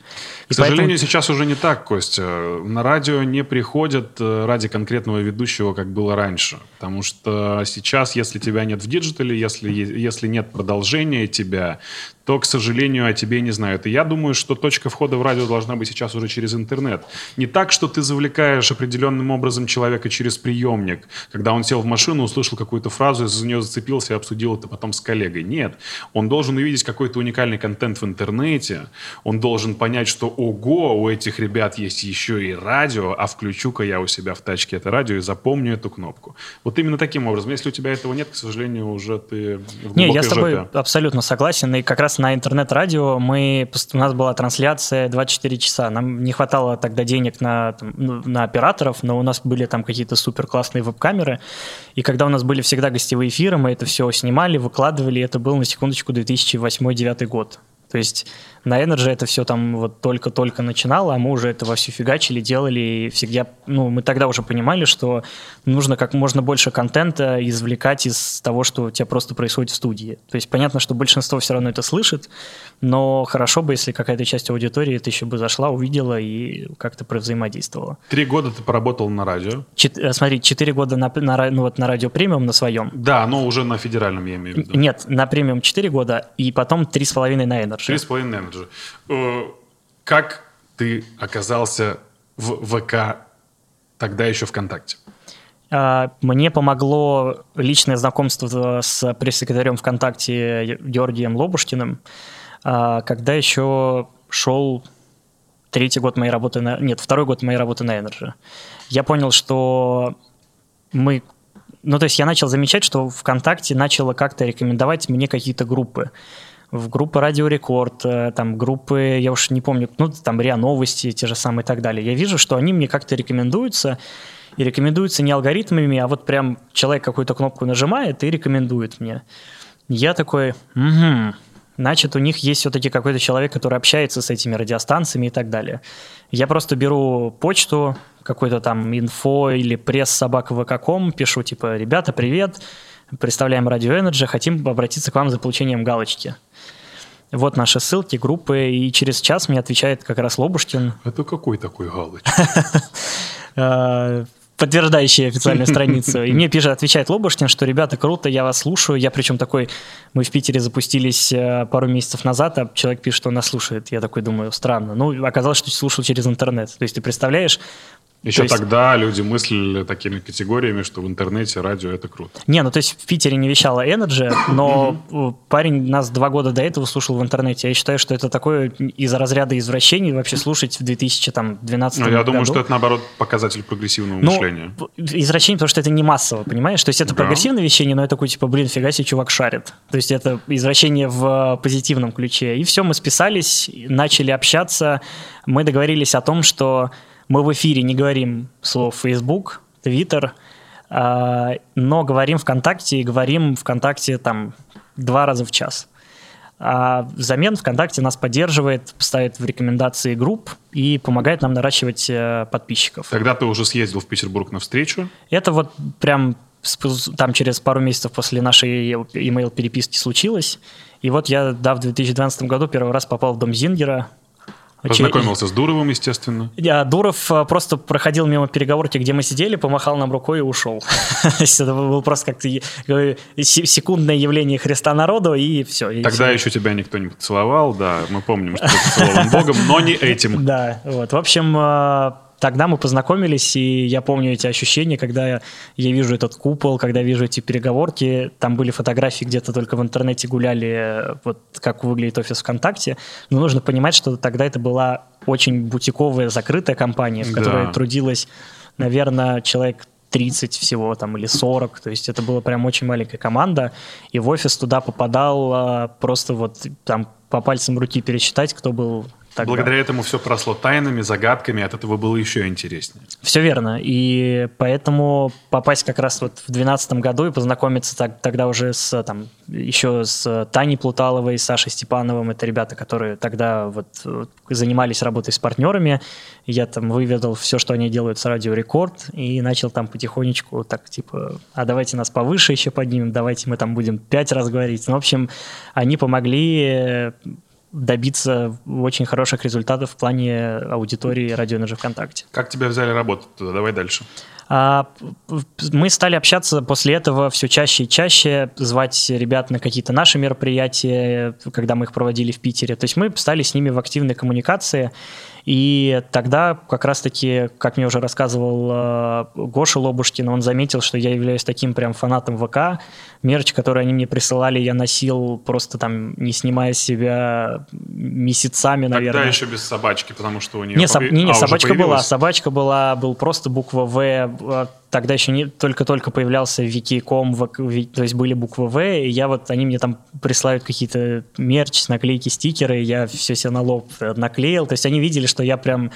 И К сожалению, поэтому... сейчас уже не так, Костя. На радио не приходят э, ради конкретного ведущего, как было раньше. Потому что сейчас, если тебя нет в digital е, если, если нет продолжения тебя, то, к сожалению, о тебе не знают. И я думаю, что точка входа в радио должна быть сейчас уже через интернет. Не так, что ты завлекаешь определенным образом человека через приемник, когда он сел в машину, услышал какую-то фразу, за нее зацепился и обсудил это потом с коллегой. Нет. Он должен увидеть какой-то уникальный контент в интернете, он должен понять, что ого, у этих ребят есть еще и радио, а включу-ка я у себя в тачке это радио и запомню эту кнопку. Вот именно таким образом. Если у тебя этого нет, к сожалению, уже ты в Не, я с тобой жопе. абсолютно согласен. И как раз на интернет-радио мы, у нас была трансляция 24 часа. Нам не хватало тогда денег на, там, ну, на операторов, но у нас были там какие-то супер классные веб-камеры. И когда у нас были всегда гостевые эфиры, мы это все снимали, выкладывали. Это был, на секундочку, 2008-2009 год. То есть на Energy это все там вот только-только начинало, а мы уже это во всю фигачили, делали, и всегда, ну, мы тогда уже понимали, что нужно как можно больше контента извлекать из того, что у тебя просто происходит в студии. То есть понятно, что большинство все равно это слышит, но хорошо бы, если какая-то часть аудитории это еще бы зашла, увидела и как-то взаимодействовала. Три года ты поработал на радио. Чет, э, смотри, четыре года на, на, ну, вот на радио премиум на своем. Да, но уже на федеральном, я имею в виду. Нет, на премиум четыре года, и потом три с половиной на Energy. Три с половиной на Energy же. Э, как ты оказался в ВК тогда еще ВКонтакте? А, мне помогло личное знакомство с пресс-секретарем ВКонтакте Георгием Лобушкиным, а, когда еще шел третий год моей работы на... Нет, второй год моей работы на Energy. Я понял, что мы... Ну, то есть я начал замечать, что ВКонтакте начало как-то рекомендовать мне какие-то группы в группы Радио Рекорд, э, там группы, я уж не помню, ну, там РИА Новости, те же самые и так далее. Я вижу, что они мне как-то рекомендуются, и рекомендуются не алгоритмами, а вот прям человек какую-то кнопку нажимает и рекомендует мне. Я такой, угу, значит, у них есть все-таки какой-то человек, который общается с этими радиостанциями и так далее. Я просто беру почту, какой-то там инфо или пресс собака ВК.ком, пишу типа, ребята, привет, представляем Radio Energy, хотим обратиться к вам за получением галочки. Вот наши ссылки, группы, и через час мне отвечает как раз Лобушкин. Это какой такой галочка? А, подтверждающий официальную страницу. И мне пишет, отвечает Лобушкин, что ребята, круто, я вас слушаю. Я причем такой, мы в Питере запустились э, пару месяцев назад, а человек пишет, что он нас слушает. Я такой думаю, странно. Ну, оказалось, что слушал через интернет. То есть ты представляешь, еще есть... тогда люди мыслили такими категориями, что в интернете радио это круто. Не, ну то есть в Питере не вещала Energy, но парень нас два года до этого слушал в интернете. Я считаю, что это такое из разряда извращений вообще слушать в 2012 году. Ну, я думаю, что это наоборот показатель прогрессивного ну, мышления. Извращение, потому что это не массово, понимаешь? То есть это да. прогрессивное вещение, но это такой типа, блин, фига себе, чувак шарит. То есть это извращение в позитивном ключе. И все, мы списались, начали общаться. Мы договорились о том, что мы в эфире не говорим слов Facebook, Twitter, но говорим ВКонтакте и говорим ВКонтакте там два раза в час. А взамен ВКонтакте нас поддерживает, ставит в рекомендации групп и помогает нам наращивать э, подписчиков. Когда ты уже съездил в Петербург на встречу? Это вот прям там через пару месяцев после нашей email переписки случилось. И вот я, да, в 2012 году первый раз попал в дом Зингера, Познакомился с Дуровым, естественно. Я, Дуров э, просто проходил мимо переговорки, где мы сидели, помахал нам рукой и ушел. Это был просто как-то секундное явление Христа народу, и все. Тогда еще тебя никто не поцеловал, да, мы помним, что ты поцелован Богом, но не этим. Да, вот. В общем, э, тогда мы познакомились, и я помню эти ощущения, когда я, я вижу этот купол, когда вижу эти переговорки. Там были фотографии, где-то только в интернете гуляли, вот как выглядит офис ВКонтакте. Но нужно понимать, что тогда это была очень бутиковая, закрытая компания, в которой да. трудилось, наверное, человек 30 всего там или 40, то есть это была прям очень маленькая команда, и в офис туда попадал просто вот там по пальцам руки пересчитать, кто был Тогда. Благодаря этому все прошло тайнами, загадками, от этого было еще интереснее. Все верно. И поэтому попасть как раз вот в 2012 году и познакомиться так, тогда уже с, там, еще с Таней Плуталовой, Сашей Степановым, это ребята, которые тогда вот занимались работой с партнерами. Я там выведал все, что они делают с Радио Рекорд, и начал там потихонечку так типа, а давайте нас повыше еще поднимем, давайте мы там будем пять раз говорить. Ну, в общем, они помогли добиться очень хороших результатов в плане аудитории радио на ВКонтакте. Как тебя взяли работать туда? Давай дальше. А, мы стали общаться после этого все чаще и чаще, звать ребят на какие-то наши мероприятия, когда мы их проводили в Питере. То есть мы стали с ними в активной коммуникации. И тогда как раз-таки, как мне уже рассказывал э, Гоша Лобушкин, он заметил, что я являюсь таким прям фанатом ВК. Мерч, который они мне присылали, я носил просто там, не снимая себя месяцами, наверное. Тогда еще без собачки, потому что у нее... Не, соб... не, не а, собачка была. Собачка была, был просто буква В, тогда еще не только-только появлялся Wiki.com, то есть были буквы В, и я вот, они мне там присылают какие-то мерч, наклейки, стикеры, я все себе на лоб наклеил, то есть они видели, что я прям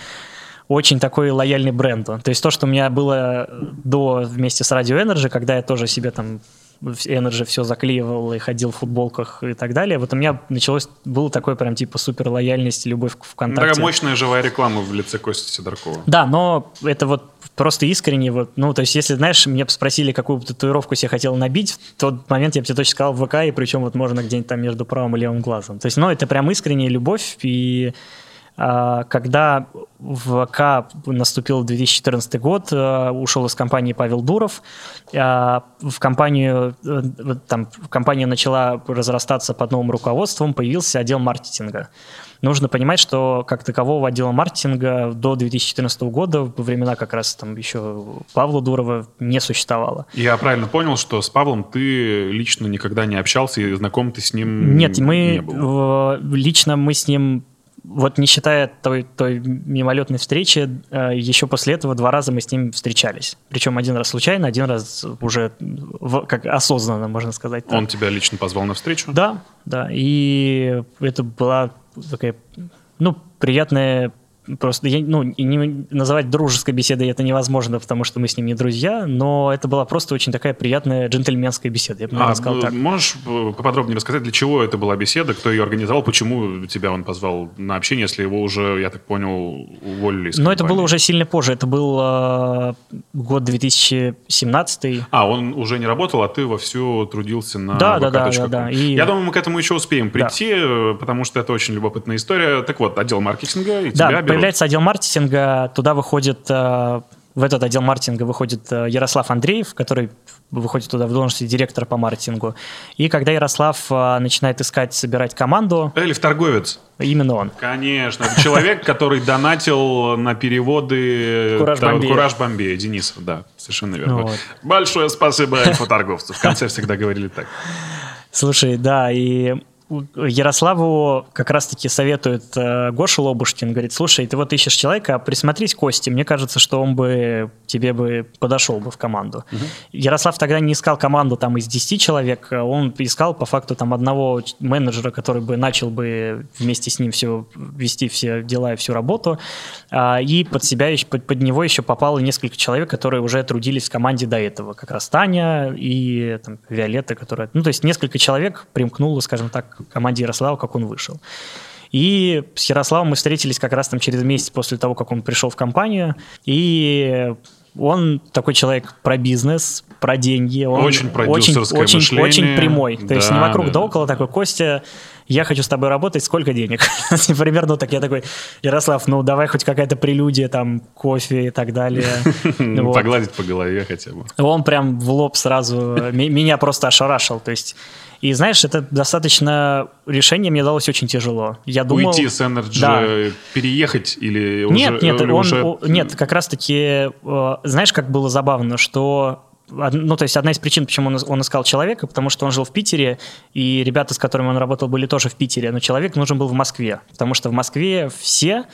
очень такой лояльный бренду. То есть то, что у меня было до вместе с Radio Energy, когда я тоже себе там Energy все заклеивал и ходил в футболках и так далее. Вот у меня началось, было такое прям типа супер лояльность, любовь к ВКонтакте. Такая мощная живая реклама в лице Кости Сидоркова. Да, но это вот просто искренне, вот, ну, то есть, если, знаешь, меня спросили, какую бы татуировку себе хотел набить, в тот момент я бы тебе точно сказал ВК, и причем вот можно где-нибудь там между правым и левым глазом. То есть, ну, это прям искренняя любовь, и когда в ВК наступил 2014 год, а, ушел из компании Павел Дуров, а, в компанию, э, там, компания начала разрастаться под новым руководством, появился отдел маркетинга. Нужно понимать, что как такового отдела маркетинга до 2014 года, во времена как раз там еще Павла Дурова, не существовало. Я правильно понял, что с Павлом ты лично никогда не общался и знаком ты с ним Нет, мы не был? лично мы с ним вот не считая той, той мимолетной встречи, э, еще после этого два раза мы с ним встречались. Причем один раз случайно, один раз уже в, как осознанно, можно сказать. Так. Он тебя лично позвал на встречу? Да, да. И это была такая, ну, приятная Просто я, ну, не, называть дружеской беседой это невозможно, потому что мы с ним не друзья, но это была просто очень такая приятная джентльменская беседа, я бы, наверное, а, сказал так. Можешь э, поподробнее рассказать, для чего это была беседа, кто ее организовал, почему тебя он позвал на общение, если его уже, я так понял, уволили из Но это было уже сильно позже, это был э, год 2017. А, он уже не работал, а ты вовсю трудился на Да, да, да, да, да. И... Я думаю, мы к этому еще успеем прийти, да. Э, потому что это очень любопытная история. Так вот, отдел маркетинга и да, тебя появляется отдел маркетинга, туда выходит, э, в этот отдел маркетинга выходит э, Ярослав Андреев, который выходит туда в должности директора по маркетингу. И когда Ярослав э, начинает искать, собирать команду... Эльф торговец. Именно он. Конечно. Человек, который донатил на переводы Кураж Бомбея. Кураж Бомбея. Денисов, да, совершенно верно. Большое спасибо эльфу торговцу. В конце всегда говорили так. Слушай, да, и Ярославу как раз-таки советует э, Гоша Лобушкин, говорит, слушай, ты вот ищешь человека, присмотрись к Косте, мне кажется, что он бы тебе бы подошел бы в команду. Угу. Ярослав тогда не искал команду там из 10 человек, он искал по факту там одного менеджера, который бы начал бы вместе с ним все вести все дела и всю работу, а, и под себя, под, под него еще попало несколько человек, которые уже трудились в команде до этого, как раз Таня и там, Виолетта, которая, ну то есть несколько человек примкнуло, скажем так, команде Ярослава, как он вышел. И с Ярославом мы встретились как раз там через месяц после того, как он пришел в компанию. И он такой человек про бизнес, про деньги. Он очень продюсерское очень, мышление. Очень прямой. То да, есть не вокруг да, да около такой, Костя, я хочу с тобой работать, сколько денег? Примерно так. Я такой, Ярослав, ну давай хоть какая-то прелюдия, там, кофе и так далее. Погладить по голове хотя бы. Он прям в лоб сразу меня просто ошарашил. То есть и знаешь, это достаточно решение мне далось очень тяжело. Я думал, Уйти с Energy, да. переехать или нет, уже... Нет, или он, уже... нет, как раз-таки, э, знаешь, как было забавно, что ну, то есть одна из причин, почему он, он искал человека, потому что он жил в Питере, и ребята, с которыми он работал, были тоже в Питере, но человек нужен был в Москве, потому что в Москве все,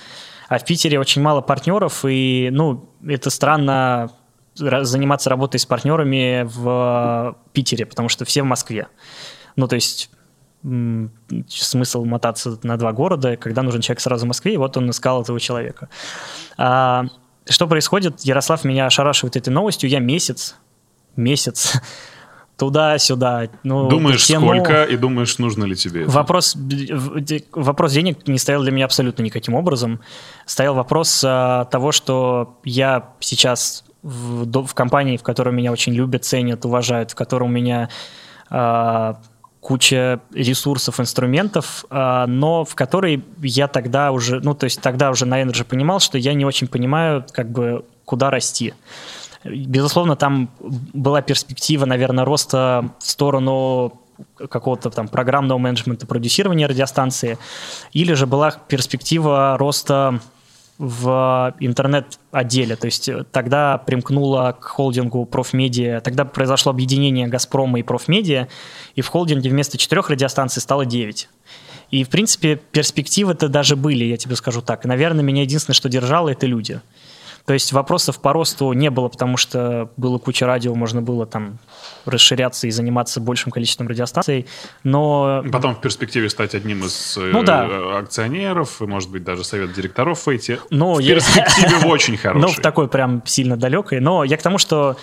а в Питере очень мало партнеров, и, ну, это странно заниматься работой с партнерами в Питере, потому что все в Москве. Ну, то есть смысл мотаться на два города, когда нужен человек сразу в Москве, и вот он искал этого человека. А, что происходит? Ярослав меня ошарашивает этой новостью. Я месяц, месяц туда-сюда. Ну, думаешь, тему... сколько, и думаешь, нужно ли тебе это? Вопрос, вопрос денег не стоял для меня абсолютно никаким образом. Стоял вопрос а, того, что я сейчас в, в компании, в которой меня очень любят, ценят, уважают, в которой у меня а, куча ресурсов, инструментов, а, но в которой я тогда уже, ну, то есть тогда уже на Energy понимал, что я не очень понимаю, как бы, куда расти. Безусловно, там была перспектива, наверное, роста в сторону какого-то там программного менеджмента, продюсирования радиостанции, или же была перспектива роста в интернет-отделе. То есть тогда примкнула к холдингу Профмедиа, тогда произошло объединение Газпрома и Профмедиа, и в холдинге вместо четырех радиостанций стало девять. И, в принципе, перспективы-то даже были, я тебе скажу так. наверное, меня единственное, что держало, это люди. То есть вопросов по росту не было, потому что было куча радио, можно было там расширяться и заниматься большим количеством радиостанций, но... Потом в перспективе стать одним из э, Ну да. акционеров, и, может быть, даже совет директоров войти. Ну, в я- перспективе очень Ну, хорошей. в такой прям сильно далекой. Но я к тому, что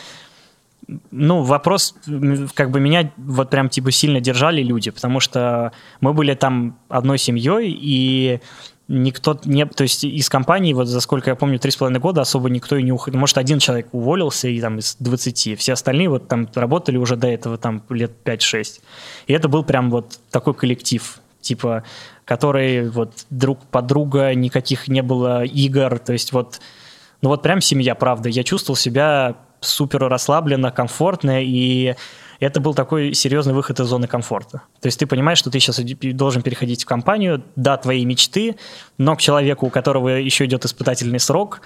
ну, вопрос, как бы меня вот прям типа сильно держали люди, потому что мы были там одной семьей, и никто не... То есть из компании, вот за сколько я помню, три с половиной года особо никто и не уходил. Может, один человек уволился и там из 20. Все остальные вот там работали уже до этого там лет 5-6. И это был прям вот такой коллектив, типа, который вот друг подруга, никаких не было игр, то есть вот ну вот прям семья, правда. Я чувствовал себя супер расслабленно, комфортно, и это был такой серьезный выход из зоны комфорта. То есть ты понимаешь, что ты сейчас должен переходить в компанию, да, твои мечты, но к человеку, у которого еще идет испытательный срок,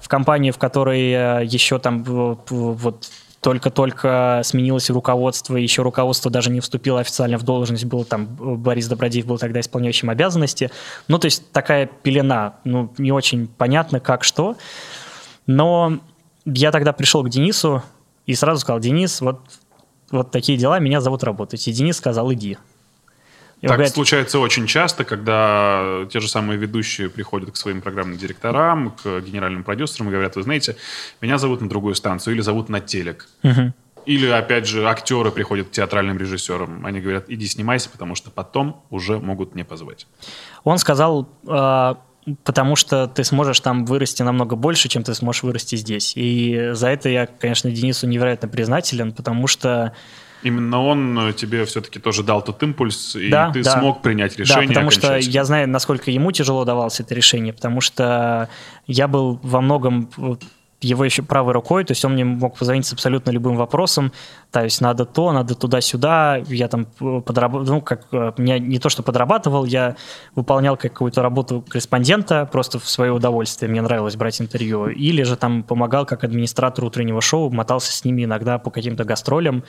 в компанию, в которой э, еще там вот только-только сменилось руководство, еще руководство даже не вступило официально в должность, был там э, Борис Добродеев был тогда исполняющим обязанности. Ну, то есть такая пелена, ну, не очень понятно, как что. Но я тогда пришел к Денису и сразу сказал, Денис, вот, вот такие дела, меня зовут работать. И Денис сказал, иди. И Так говорит, случается очень часто, когда те же самые ведущие приходят к своим программным директорам, к генеральным продюсерам и говорят, вы знаете, меня зовут на другую станцию или зовут на телек. «Мгм». Или, опять же, актеры приходят к театральным режиссерам. Они говорят, иди снимайся, потому что потом уже могут не позвать. Он сказал, э, потому что ты сможешь там вырасти намного больше, чем ты сможешь вырасти здесь. И за это я, конечно, Денису невероятно признателен, потому что Именно он э, тебе все-таки тоже дал тот импульс, и Да, ты да. смог принять решение Да, потому что я знаю, насколько ему тяжело давалось это решение, потому что я был во многом его еще правой рукой, то есть он мне мог позвонить с абсолютно любым вопросом, то есть надо то, надо туда-сюда, я там подрабатывал, ну, как, э, меня не то, что подрабатывал, я выполнял какую-то работу корреспондента просто в свое удовольствие, мне нравилось брать интервью, или же там помогал как администратор утреннего шоу, мотался с ними иногда по каким-то гастролям,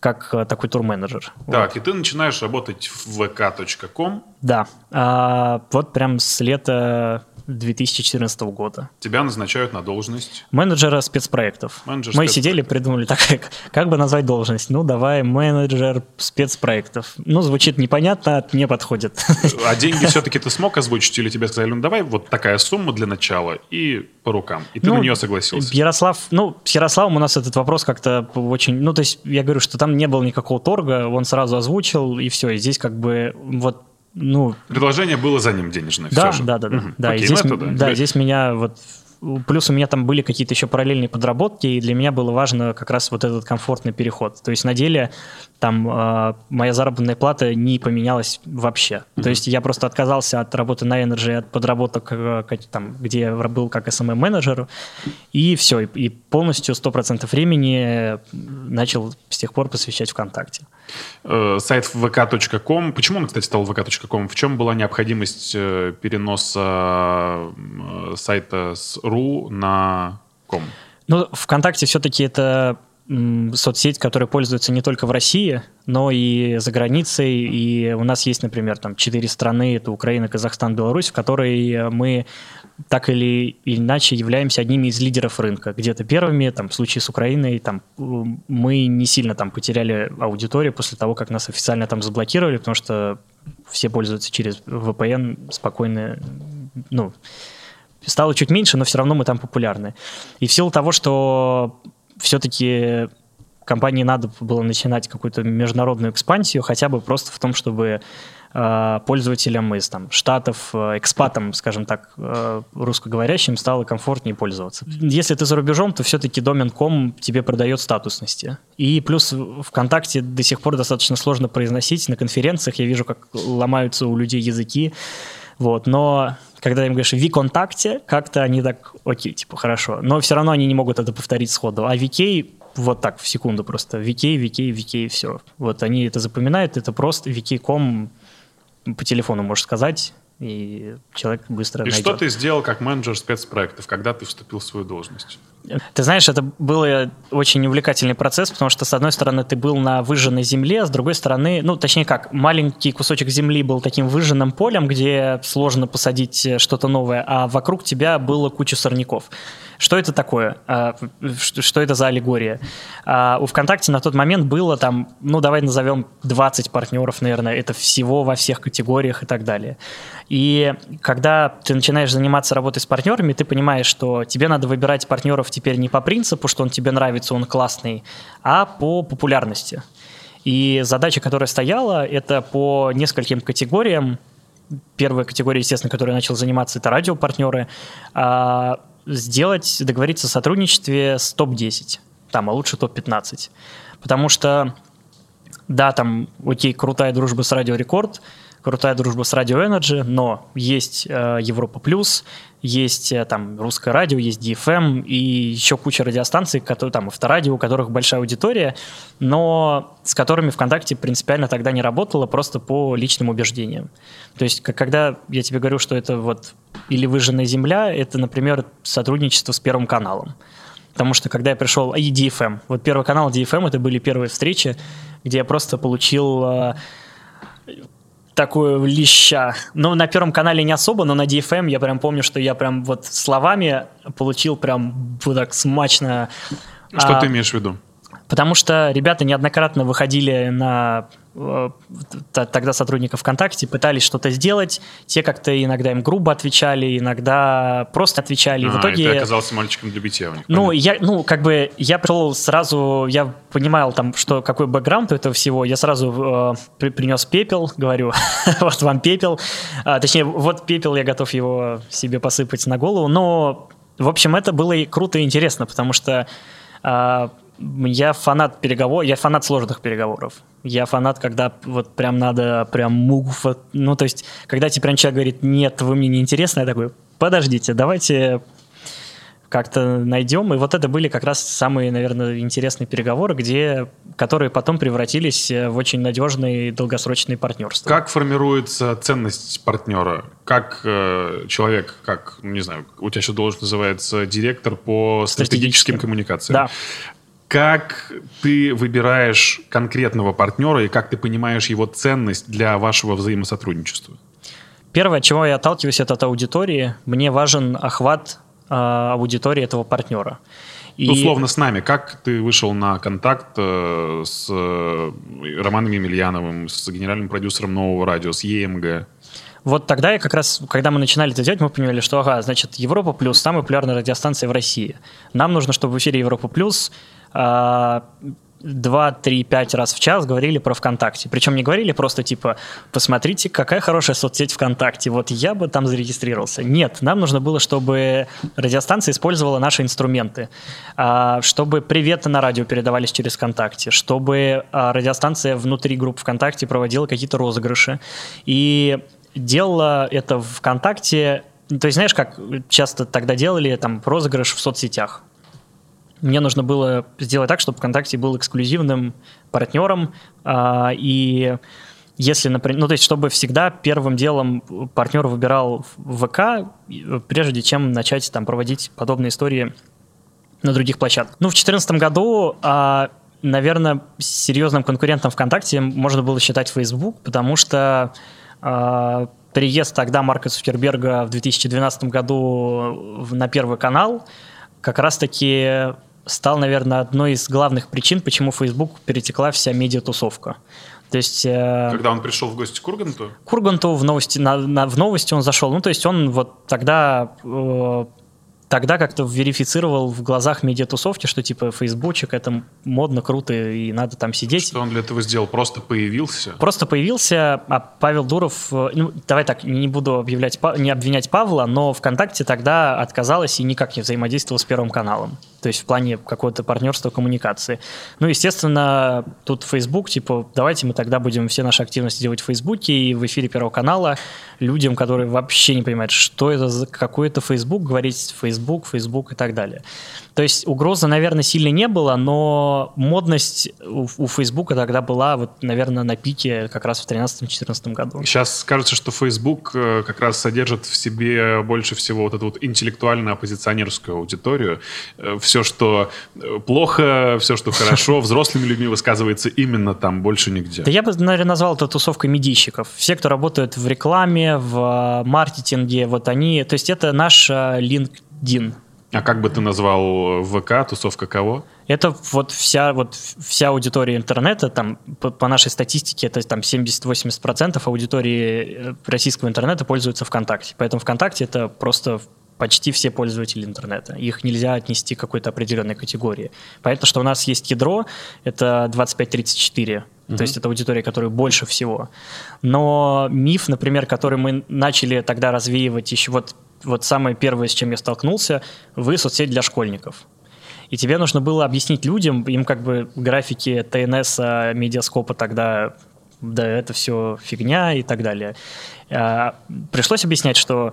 как э, такой турменеджер. Так, и ты начинаешь работать в vk.com. Да, А, вот прям с лета 2014 года. Тебя назначают на должность. Менеджера спецпроектов. Менеджер Мы спецпроектов. сидели, придумали, так как, как бы назвать должность? Ну, давай менеджер спецпроектов. Ну, звучит непонятно, не подходит. А деньги все-таки ты смог озвучить, или тебе сказали, ну давай вот такая сумма для начала и по рукам. И ты Ну, на нее согласился. Ярослав, ну, с Ярославом у нас этот вопрос как-то очень... Ну, то есть я говорю, что там не было никакого торга, он сразу озвучил, и все. И здесь как бы вот, ну, Предложение было за ним денежное. Да, всё же. да, да, да. Мгм. да, и Окей, здесь, ну это да. да, здесь меня вот плюс у меня там были какие-то еще параллельные подработки, и для меня было важно как раз вот этот комфортный переход. То есть на деле там э, моя заработная плата не поменялась вообще. То есть я просто отказался от работы на Energy, от подработок, э, как- там, где я был как SMM-менеджер, и все, и, и полностью 100% времени начал с тех пор посвящать ВКонтакте. Э, сайт vk.com. Почему он, кстати, стал vk.com? В чем была необходимость э, переноса э, сайта с .ru на .com? Ну, ВКонтакте все-таки это соцсеть, которая пользуется не только в России, но и за границей. И у нас есть, например, там четыре страны, это Украина, Казахстан, Беларусь, в которой мы так или иначе являемся одними из лидеров рынка. Где-то первыми, там, в случае с Украиной, там, мы не сильно там потеряли аудиторию после того, как нас официально там заблокировали, потому что все пользуются через VPN спокойно, ну, стало чуть меньше, но все равно мы там популярны. И в силу того, что все-таки компании надо было начинать какую-то международную экспансию, хотя бы просто в том, чтобы пользователям из там, Штатов, э, экспатам, скажем так, э, русскоговорящим стало комфортнее пользоваться. Если ты за рубежом, то все-таки домен.com тебе продает статусности. И плюс ВКонтакте до сих пор достаточно сложно произносить. На конференциях я вижу, как ломаются у людей языки. Вот, но когда им говоришь ВКонтакте, как-то они так, окей, типа, хорошо. Но все равно они не могут это повторить сходу. А VK вот так, в секунду просто. VK, VK, VK, все. Вот они это запоминают, это просто VK.com по телефону можешь сказать, и человек быстро И найдет. что ты сделал как менеджер спецпроектов, когда ты вступил в свою должность? Ты знаешь, это был очень увлекательный процесс, потому что, с одной стороны, ты был на выжженной земле, а с другой стороны, ну, точнее как, маленький кусочек земли был таким выжженным полем, где сложно посадить что-то новое, а вокруг тебя было куча сорняков. Что это такое? А, что это за аллегория? А, у ВКонтакте на тот момент было там, ну, давай назовем 20 партнеров, наверное, это всего во всех категориях и так далее. И когда ты начинаешь заниматься работой с партнерами, ты понимаешь, что тебе надо выбирать партнеров теперь не по принципу, что он тебе нравится, он классный, а по популярности. И задача, которая стояла, это по нескольким категориям. Первая категория, естественно, которой я начал заниматься, это радиопартнеры а, сделать, договориться о сотрудничестве с топ-10, там, а лучше топ-15. Потому что, да, там, окей, крутая дружба с Радио Рекорд, крутая дружба с Радио Energy, но есть э, Европа Плюс, есть э, там русское радио, есть DFM и еще куча радиостанций, которые, там авторадио, у которых большая аудитория, но с которыми ВКонтакте принципиально тогда не работало просто по личным убеждениям. То есть, когда я тебе говорю, что это вот или выжженная земля, это, например, сотрудничество с Первым каналом. Потому что когда я пришел, и DFM, вот Первый канал DFM, это были первые встречи, где я просто получил э, такую леща. Ну, на Первом канале не особо, но на DFM я прям помню, что я прям вот словами получил прям вот так смачно. Что а, ты имеешь в виду? Потому что ребята неоднократно выходили на тогда сотрудников ВКонтакте пытались что-то сделать, те как-то иногда им грубо отвечали, иногда просто отвечали. А, и в итоге... ты оказался мальчиком для битья у них. Ну, я, ну, как бы я пришел сразу, я понимал там, что какой бэкграунд у этого всего, я сразу э, при, принес пепел, говорю, вот вам пепел, а, точнее, вот пепел, я готов его себе посыпать на голову, но, в общем, это было и круто и интересно, потому что э, я фанат переговоров, я фанат сложных переговоров. Я фанат, когда вот прям надо прям мув, ну то есть, когда тебе прям человек говорит, нет, вы мне не интересны, я такой, подождите, давайте как-то найдем. И вот это были как раз самые, наверное, интересные переговоры, где, которые потом превратились в очень надежные долгосрочные партнерства. Как формируется ценность партнера? Как э, человек, как, не знаю, у тебя еще должен называется директор по стратегическим коммуникациям. Да как ты выбираешь конкретного партнера и как ты понимаешь его ценность для вашего взаимосотрудничества? Первое, от чего я отталкиваюсь, это от аудитории. Мне важен охват э, аудитории этого партнера. И... Условно с нами. Как ты вышел на контакт э, с э, Романом Емельяновым, с генеральным продюсером нового радио, с ЕМГ? Вот тогда я как раз, когда мы начинали это делать, мы поняли, что, ага, значит, Европа Плюс – самая популярная радиостанция в России. Нам нужно, чтобы в эфире Европа Плюс два, три, пять раз в час говорили про ВКонтакте. Причем не говорили просто типа, посмотрите, какая хорошая соцсеть ВКонтакте, вот я бы там зарегистрировался. Нет, нам нужно было, чтобы радиостанция использовала наши инструменты, а, чтобы приветы на радио передавались через ВКонтакте, чтобы а, радиостанция внутри групп ВКонтакте проводила какие-то розыгрыши. И делала это ВКонтакте то есть, знаешь, как часто тогда делали там розыгрыш в соцсетях мне нужно было сделать так, чтобы ВКонтакте был эксклюзивным партнером, а, и если, например, ну, то есть, чтобы всегда первым делом партнер выбирал ВК, прежде чем начать там проводить подобные истории на других площадках. Ну, в 2014 году, а, наверное, серьезным конкурентом ВКонтакте можно было считать Facebook, потому что а, приезд тогда Марка Цукерберга в 2012 году на Первый канал как раз-таки стал, наверное, одной из главных причин, почему Facebook перетекла вся медиатусовка. То есть, э, Когда он пришел в гости к Урганту? К Урганту в новости, на, на, в новости он зашел. Ну, то есть он вот тогда э, тогда как-то верифицировал в глазах медиатусовки, что типа фейсбучек это модно, круто и надо там сидеть. Что он для этого сделал? Просто появился? Просто появился, а Павел Дуров, э, ну, давай так, не буду объявлять, не обвинять Павла, но ВКонтакте тогда отказалась и никак не взаимодействовала с Первым каналом. То есть в плане какого-то партнерства, коммуникации. Ну, естественно, тут Facebook, типа, давайте мы тогда будем все наши активности делать в Фейсбуке и в эфире Первого канала людям, которые вообще не понимают, что это за какой-то Facebook, говорить Facebook, Facebook и так далее. То есть угрозы, наверное, сильно не было, но модность у, у Facebook тогда была, вот, наверное, на пике как раз в 2013-2014 году. Сейчас кажется, что Facebook э, как раз содержит в себе больше всего вот эту вот интеллектуально-оппозиционерскую аудиторию. Э, все, что э, плохо, все, что хорошо, взрослыми людьми высказывается именно там, больше нигде. Да я бы, наверное, назвал это тусовкой медийщиков. Все, кто работают в рекламе, в э, маркетинге, вот они... То есть это наш э, LinkedIn. А как бы ты назвал ВК, тусовка кого? Это вот вся, вот вся аудитория интернета, там, по, по нашей статистике, это там 70-80% аудитории российского интернета пользуются ВКонтакте. Поэтому ВКонтакте это просто почти все пользователи интернета. Их нельзя отнести к какой-то определенной категории. Понятно, что у нас есть ядро, это 25-34, угу. то есть это аудитория, которая больше всего. Но миф, например, который мы начали тогда развеивать еще вот, вот самое первое, с чем я столкнулся, вы соцсеть для школьников. И тебе нужно было объяснить людям, им как бы графики ТНС, медиаскопа тогда да, это все фигня и так далее. А, пришлось объяснять, что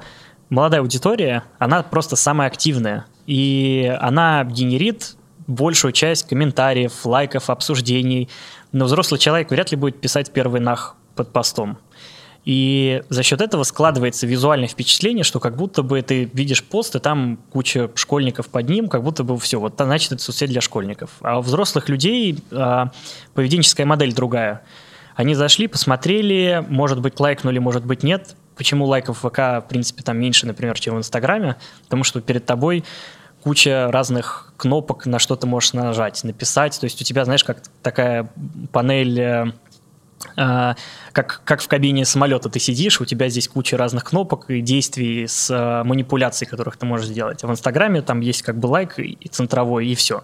молодая аудитория, она просто самая активная. И она генерит большую часть комментариев, лайков, обсуждений. Но взрослый человек вряд ли будет писать первый нах под постом. И за счет этого складывается визуальное впечатление, что как будто бы ты видишь пост, и там куча школьников под ним, как будто бы все, вот значит это соцсеть для школьников. А у взрослых людей а, поведенческая модель другая. Они зашли, посмотрели, может быть, лайкнули, может быть, нет, Почему лайков в ВК, в принципе, там меньше, например, чем в Инстаграме? Потому что перед тобой куча разных кнопок, на что ты можешь нажать, написать. То есть у тебя, знаешь, как такая панель э, как, как в кабине самолета ты сидишь, у тебя здесь куча разных кнопок и действий с э, манипуляцией, которых ты можешь сделать. А в Инстаграме там есть как бы лайк и центровой, и все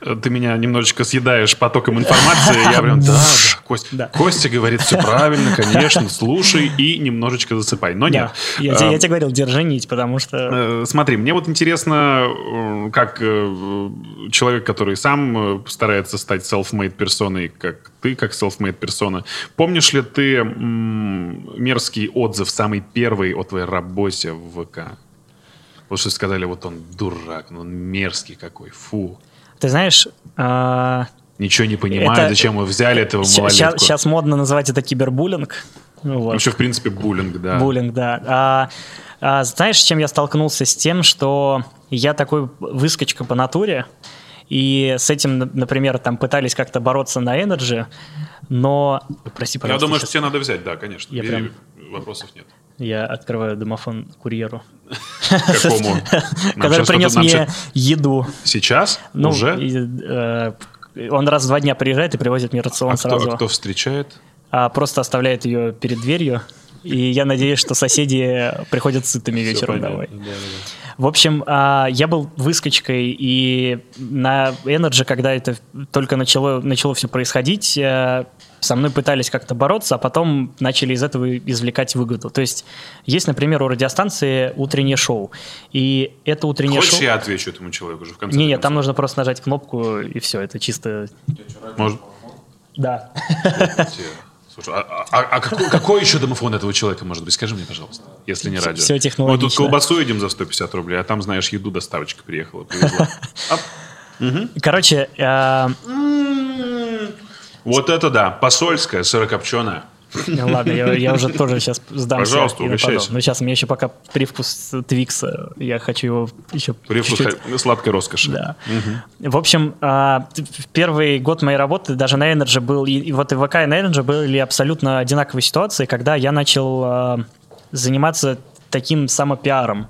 ты меня немножечко съедаешь потоком информации. Я прям, да, да, Костя, да. Костя говорит все правильно, конечно, слушай и немножечко засыпай. Но нет. Я, я тебе говорил, держи нить, потому что... Э, смотри, мне вот интересно, э, как э, человек, который сам старается стать self-made персоной, как ты, как self-made персона, помнишь ли ты мерзкий отзыв, самый первый о твоей работе в ВК? Вот что сказали, вот он дурак, ну он мерзкий какой, фу. Ты знаешь... Э, Ничего не понимаю, это... зачем мы взяли этого малолетку. Сейчас, модно называть это кибербуллинг. Вот. Еще, в принципе, буллинг, да. Буллинг, да. А, а, знаешь, с чем я столкнулся? С тем, что я такой выскочка по натуре, и с этим, например, там пытались как-то бороться на Energy, но... Прости, пожалуйста. Я думаю, сейчас... что тебе надо взять, да, конечно. Я прям... Вопросов нет. Я открываю домофон курьеру. Какому? Который принес мне еду. Сейчас? Ну, Уже? Э, он раз в два дня приезжает и привозит мне рацион сразу. А кто встречает? А просто оставляет ее перед дверью. И я надеюсь, что соседи приходят сытыми вечером домой. В общем, а, я был выскочкой, и на Energy, когда это только начало, начало все происходить, э, со мной пытались как-то бороться, а потом начали из этого извлекать выгоду. То есть есть, например, у радиостанции утреннее шоу, и это утреннее Хочешь, шоу... я отвечу этому человеку уже в конце? Нет, нет, там нужно просто нажать кнопку, и все, это чисто... Может... Да. Слушай, а, а, а какой, какой еще домофон этого человека может быть? Скажи мне, пожалуйста, если не радио. Все технологично. Мы тут колбасу едим за 150 рублей, а там, знаешь, еду доставочка приехала, привезла. Короче, э, вот это да, посольская, сырокопченая. Ладно, я, я уже тоже сейчас сдамся. Пожалуйста, угощайся. Но сейчас у меня еще пока привкус Твикса. Я хочу его еще Привкус чуть-чуть. сладкой роскоши. Да. Угу. В общем, а, первый год моей работы даже на Energy был, и вот и ВК, и на Energy были абсолютно одинаковые ситуации, когда я начал а, заниматься таким самопиаром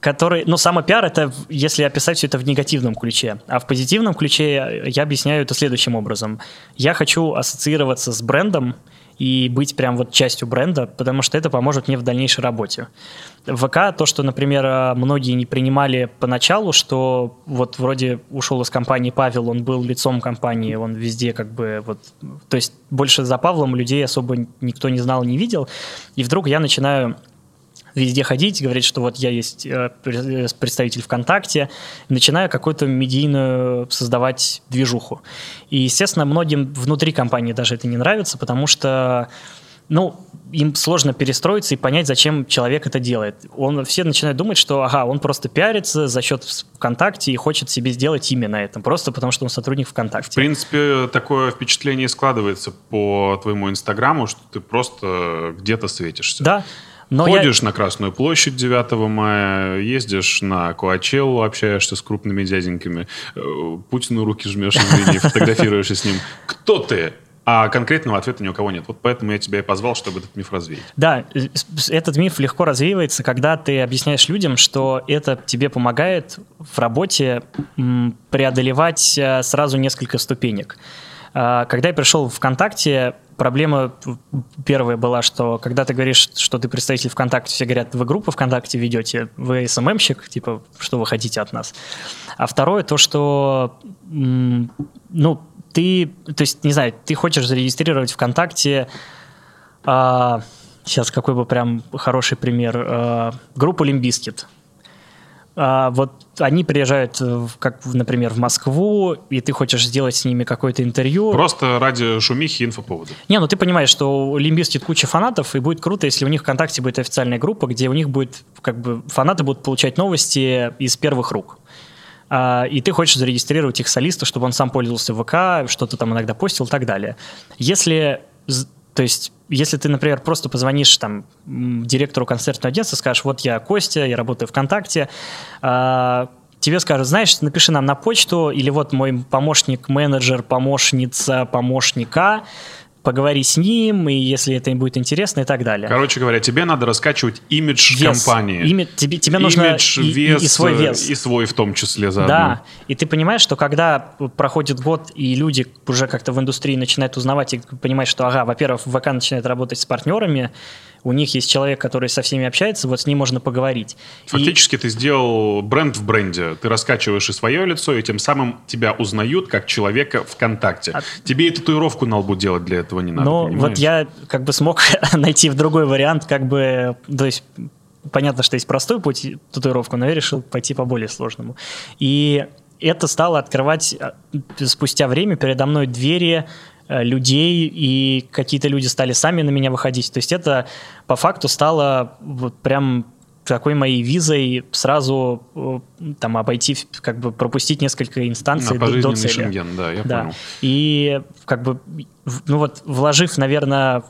который, ну, самопиар это, если описать все это в негативном ключе, а в позитивном ключе я объясняю это следующим образом. Я хочу ассоциироваться с брендом и быть прям вот частью бренда, потому что это поможет мне в дальнейшей работе. В ВК то, что, например, многие не принимали поначалу, что вот вроде ушел из компании Павел, он был лицом компании, он везде как бы вот, то есть больше за Павлом людей особо никто не знал, не видел, и вдруг я начинаю везде ходить, говорить, что вот я есть э, представитель ВКонтакте, начинаю какую-то медийную создавать движуху. И, естественно, многим внутри компании даже это не нравится, потому что ну, им сложно перестроиться и понять, зачем человек это делает. Он, все начинают думать, что, ага, он просто пиарится за счет ВКонтакте и хочет себе сделать имя на этом, просто потому что он сотрудник ВКонтакте. В принципе, такое впечатление складывается по твоему Инстаграму, что ты просто где-то светишься. Да, Но я- Ходишь на Красную площадь 9 мая, ездишь на Коачеллу, общаешься с крупными дяденьками, э, Путину руки жмешь, извини, фотографируешься с ним. Кто ты? А конкретного ответа ни у кого нет. Вот поэтому я тебя и позвал, чтобы этот миф развеять. Да, этот миф легко развеивается, когда ты объясняешь людям, что это тебе помогает в работе преодолевать э, сразу несколько ступенек. А, Когда я пришел в ВКонтакте, проблема первая была, что когда ты говоришь, что ты представитель ВКонтакте, все говорят, вы группу ВКонтакте ведете, вы СММщик, типа, что вы хотите от нас. А второе, то, что, ну, ты, то есть, не знаю, ты хочешь зарегистрировать ВКонтакте а, сейчас какой бы прям хороший пример. А, группа Limp Bizkit. Вот они приезжают, в- как, например, в Москву, и ты хочешь сделать с ними какое-то интервью. Просто ради шумихи и инфоповода. Не, ну ты понимаешь, что у Limp Bizkit куча фанатов, и будет круто, если у них ВКонтакте будет официальная группа, где у них будет, как бы, фанаты будут получать новости из первых рук. А, и ты хочешь зарегистрировать их солиста, чтобы он сам пользовался ВК, что-то там иногда постил и так далее. Если, то есть, если ты, например, просто позвонишь там директору концертного агентства, скажешь, вот я Костя, я работаю ВКонтакте, а, тебе скажут, знаешь, напиши нам на почту, или вот мой помощник, менеджер, помощница, помощника, поговори с ним, и если это им будет интересно, и так далее. Короче говоря, тебе надо раскачивать имидж Вес. компании. Име- тебе, тебе нужно Имидж, и, и- вес, и свой э, вес. И свой в том числе заодно. Да, и ты понимаешь, что когда проходит год, и люди уже как-то в индустрии начинают узнавать и понимать, что, ага, во-первых, ВК начинает работать с партнерами, у них есть человек, который со всеми общается, вот с ним можно поговорить. И- Фактически ты сделал бренд в бренде. Ты раскачиваешь и свое лицо, и тем самым тебя узнают как человека ВКонтакте. А- Тебе и татуировку на лбу делать для этого не надо. Понимаешь? вот я как бы смог найти в другой вариант, как бы, то есть понятно, что есть простой путь татуировку, но я решил пойти по более сложному. И это стало открывать а, спустя время передо мной двери людей, и какие-то люди стали сами на меня выходить. То есть это по факту стало вот прям такой моей визой сразу э, там обойти, как бы пропустить несколько инстанций На до- до цели. шенген, да, я Да. понял. И как бы, ну вот, вложив, наверное,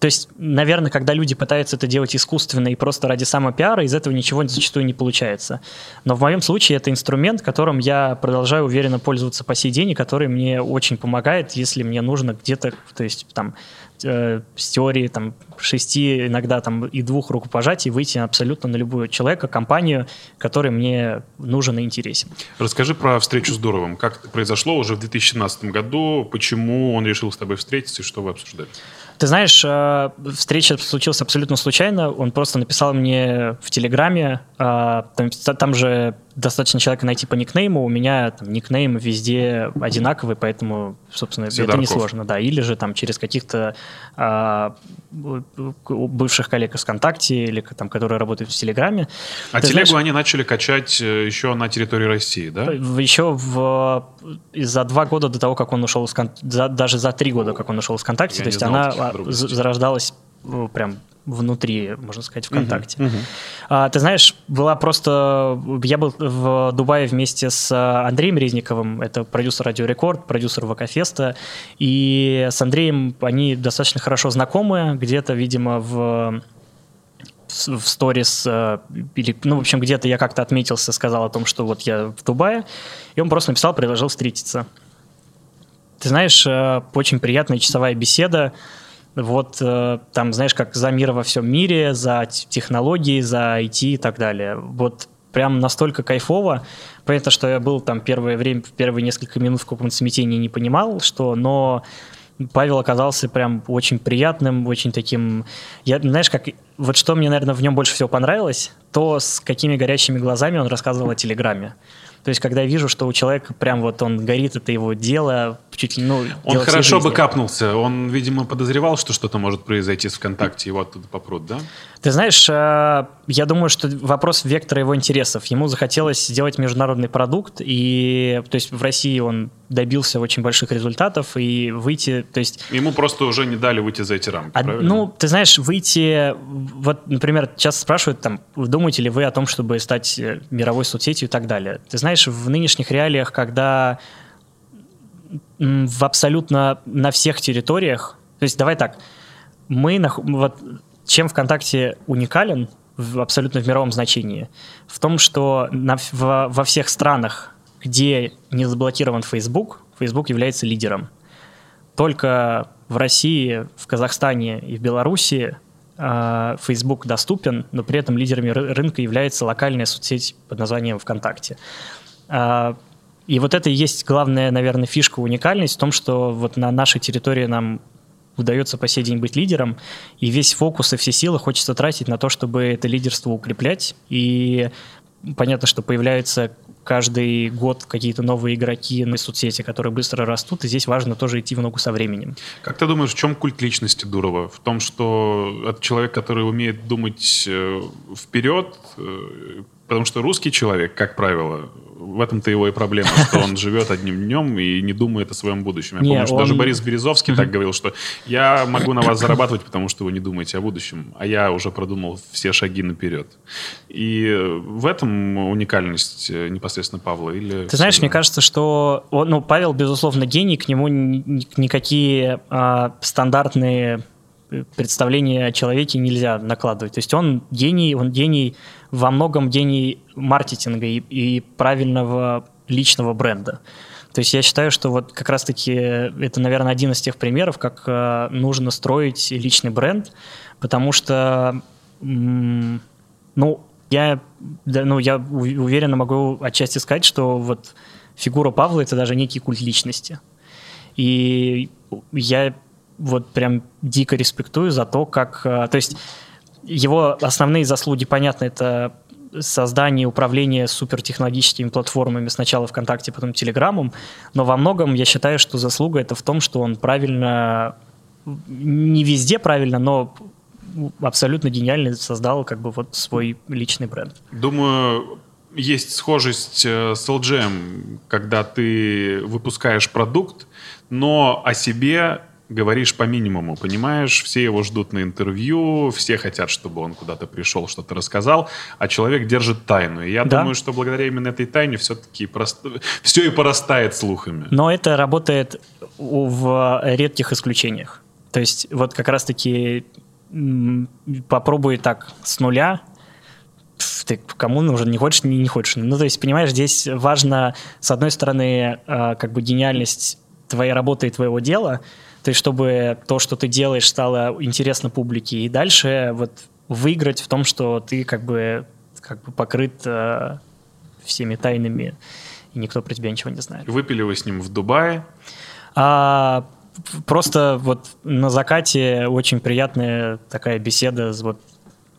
то есть, наверное, когда люди пытаются это делать искусственно и просто ради самопиара, из этого ничего зачастую не получается. Но в моем случае это инструмент, которым я продолжаю уверенно пользоваться по сей день, и который мне очень помогает, если мне нужно где-то, то есть там э, с теории там шести, иногда там и двух рукопожатий выйти абсолютно на любого человека, компанию, который мне нужен и интересен. Расскажи про встречу с Дуровым. Как это произошло уже в 2017 году? Почему он решил с тобой встретиться и что вы обсуждали? Ты знаешь, э, встреча случилась абсолютно случайно. Он просто написал мне в Телеграме. э, Там, там же достаточно человека найти по никнейму. У меня там, никнейм везде одинаковый, поэтому, собственно, это Сидорков. несложно. Да. Или же там через каких-то а, бывших коллег из ВКонтакте, или там, которые работают в Телеграме. А Ты телегу знаешь, они начали качать э, еще на территории России, да? Еще в, за два года до того, как он ушел из Кон- за- даже за три года, как он ушел из ВКонтакте, Я то есть знал она а, зарождалась ну, прям внутри, можно сказать, ВКонтакте. А, ты знаешь, была просто... Я был в Дубае вместе с а, Андреем Резниковым, это продюсер Радио Рекорд, продюсер ВК Феста, и с Андреем они достаточно хорошо знакомы, где-то, видимо, в в сторис, э, или, ну, в общем, где-то я как-то отметился, сказал о том, что вот я в Дубае, и он просто написал, предложил встретиться. Ты знаешь, э, очень приятная часовая беседа, вот э, там, знаешь, как за мир во всем мире, за технологии, за IT и так далее. Вот прям настолько кайфово. Понятно, что я был там первое время, первые несколько минут в каком-то смятении не понимал, что, но Павел оказался прям очень приятным, очень таким... Я, знаешь, как... Вот что мне, наверное, в нем больше всего понравилось, то с какими горящими глазами он рассказывал о Телеграме. То есть, когда я вижу, что у человека прям вот он горит, это его дело, чуть ли, ну, Он хорошо бы капнулся. Он, видимо, подозревал, что что-то может произойти с ВКонтакте, его оттуда попрут, да? Ты знаешь, э, я думаю, что вопрос вектора его интересов. Ему захотелось сделать международный продукт, и то есть в России он добился очень больших результатов, и выйти, то есть Ему просто уже не дали выйти за эти рамки, а, правильно? ну, ты знаешь, выйти, вот, например, часто спрашивают, там, думаете ли вы о том, чтобы стать э, мировой соцсетью и так далее. Ты знаешь, в нынешних реалиях, когда в абсолютно на всех территориях, то есть давай так, мы, нах- вот, чем ВКонтакте уникален, в, абсолютно в мировом значении, в том, что на, в, во всех странах, где не заблокирован Facebook, Facebook является лидером. Только в России, в Казахстане и в Беларуси э, Facebook доступен, но при этом лидерами рынка является локальная соцсеть под названием ВКонтакте. Э, и вот это и есть главная, наверное, фишка, уникальность в том, что вот на нашей территории нам удается по сей день быть лидером, и весь фокус и все силы хочется тратить на то, чтобы это лидерство укреплять. И понятно, что появляются каждый год какие-то новые игроки на соцсети, которые быстро растут, и здесь важно тоже идти в ногу со временем. Как ты думаешь, в чем культ личности Дурова? В том, что это человек, который умеет думать э, вперед, э, потому что русский человек, как правило, в этом-то его и проблема, что он живет одним днем и не думает о своем будущем. Я не, помню, что он... даже Борис Березовский так говорил, что я могу на вас зарабатывать, потому что вы не думаете о будущем, а я уже продумал все шаги наперед. И в этом уникальность э, непосредственно Павла? Или Ты знаешь, мне кажется, что ну, Павел, безусловно, гений, к нему никакие а, стандартные представление о человеке нельзя накладывать. То есть он гений, он гений во многом гений маркетинга и, и правильного личного бренда. То есть я считаю, что вот как раз-таки это, наверное, один из тех примеров, как э, нужно строить личный бренд, потому что, ну, я, да, ну, я уверенно могу отчасти сказать, что вот фигура Павла — это даже некий культ личности. И я вот прям дико респектую за то, как... Э, то есть его основные заслуги, понятно, это создание и управление супертехнологическими платформами сначала ВКонтакте, потом Телеграмом, но во многом я считаю, что заслуга это в том, что он правильно, не везде правильно, но абсолютно гениально создал как бы вот свой личный бренд. Думаю, есть схожесть э, с LGM, когда ты выпускаешь продукт, но о себе говоришь по минимуму, понимаешь? Все его ждут на интервью, все хотят, чтобы он куда-то пришел, что-то рассказал, а человек держит тайну. И я да. думаю, что благодаря именно этой тайне все-таки прост... все и порастает слухами. Но это работает в редких исключениях. То есть вот как раз-таки попробуй так с нуля ты кому нужен, не хочешь, не, не хочешь. Ну, то есть, понимаешь, здесь важно, с одной стороны, а, как бы гениальность твоей работы и твоего дела, то есть чтобы то, что ты делаешь, стало интересно публике, и дальше вот выиграть в том, что ты как бы, как бы покрыт э, всеми тайнами, и никто про тебя ничего не знает. Выпили вы с ним в Дубае? А, просто вот на закате очень приятная такая беседа, вот,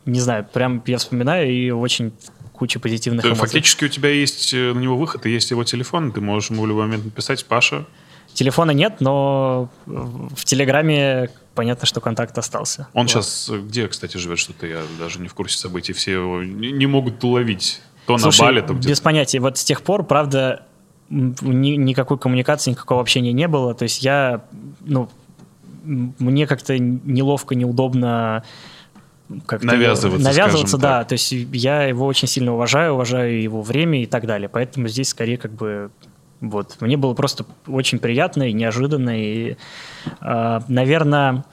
не знаю, прям я вспоминаю и очень куча позитивных эмоций. Фактически у тебя есть э, на него выход, и есть его телефон, ты можешь ему в любой момент написать, Паша, Телефона нет, но в Телеграме понятно, что контакт остался. Он вот. сейчас где, кстати, живет? Что-то я даже не в курсе событий. Все его не могут уловить. То Слушай, на Бали, то где-то. Без понятия. Вот с тех пор, правда, ни, никакой коммуникации, никакого общения не было. То есть я, ну, мне как-то неловко, неудобно как навязываться, навязываться, да. Так. То есть я его очень сильно уважаю, уважаю его время и так далее. Поэтому здесь скорее как бы вот. Мне было просто очень приятно и неожиданно. И, э, наверное,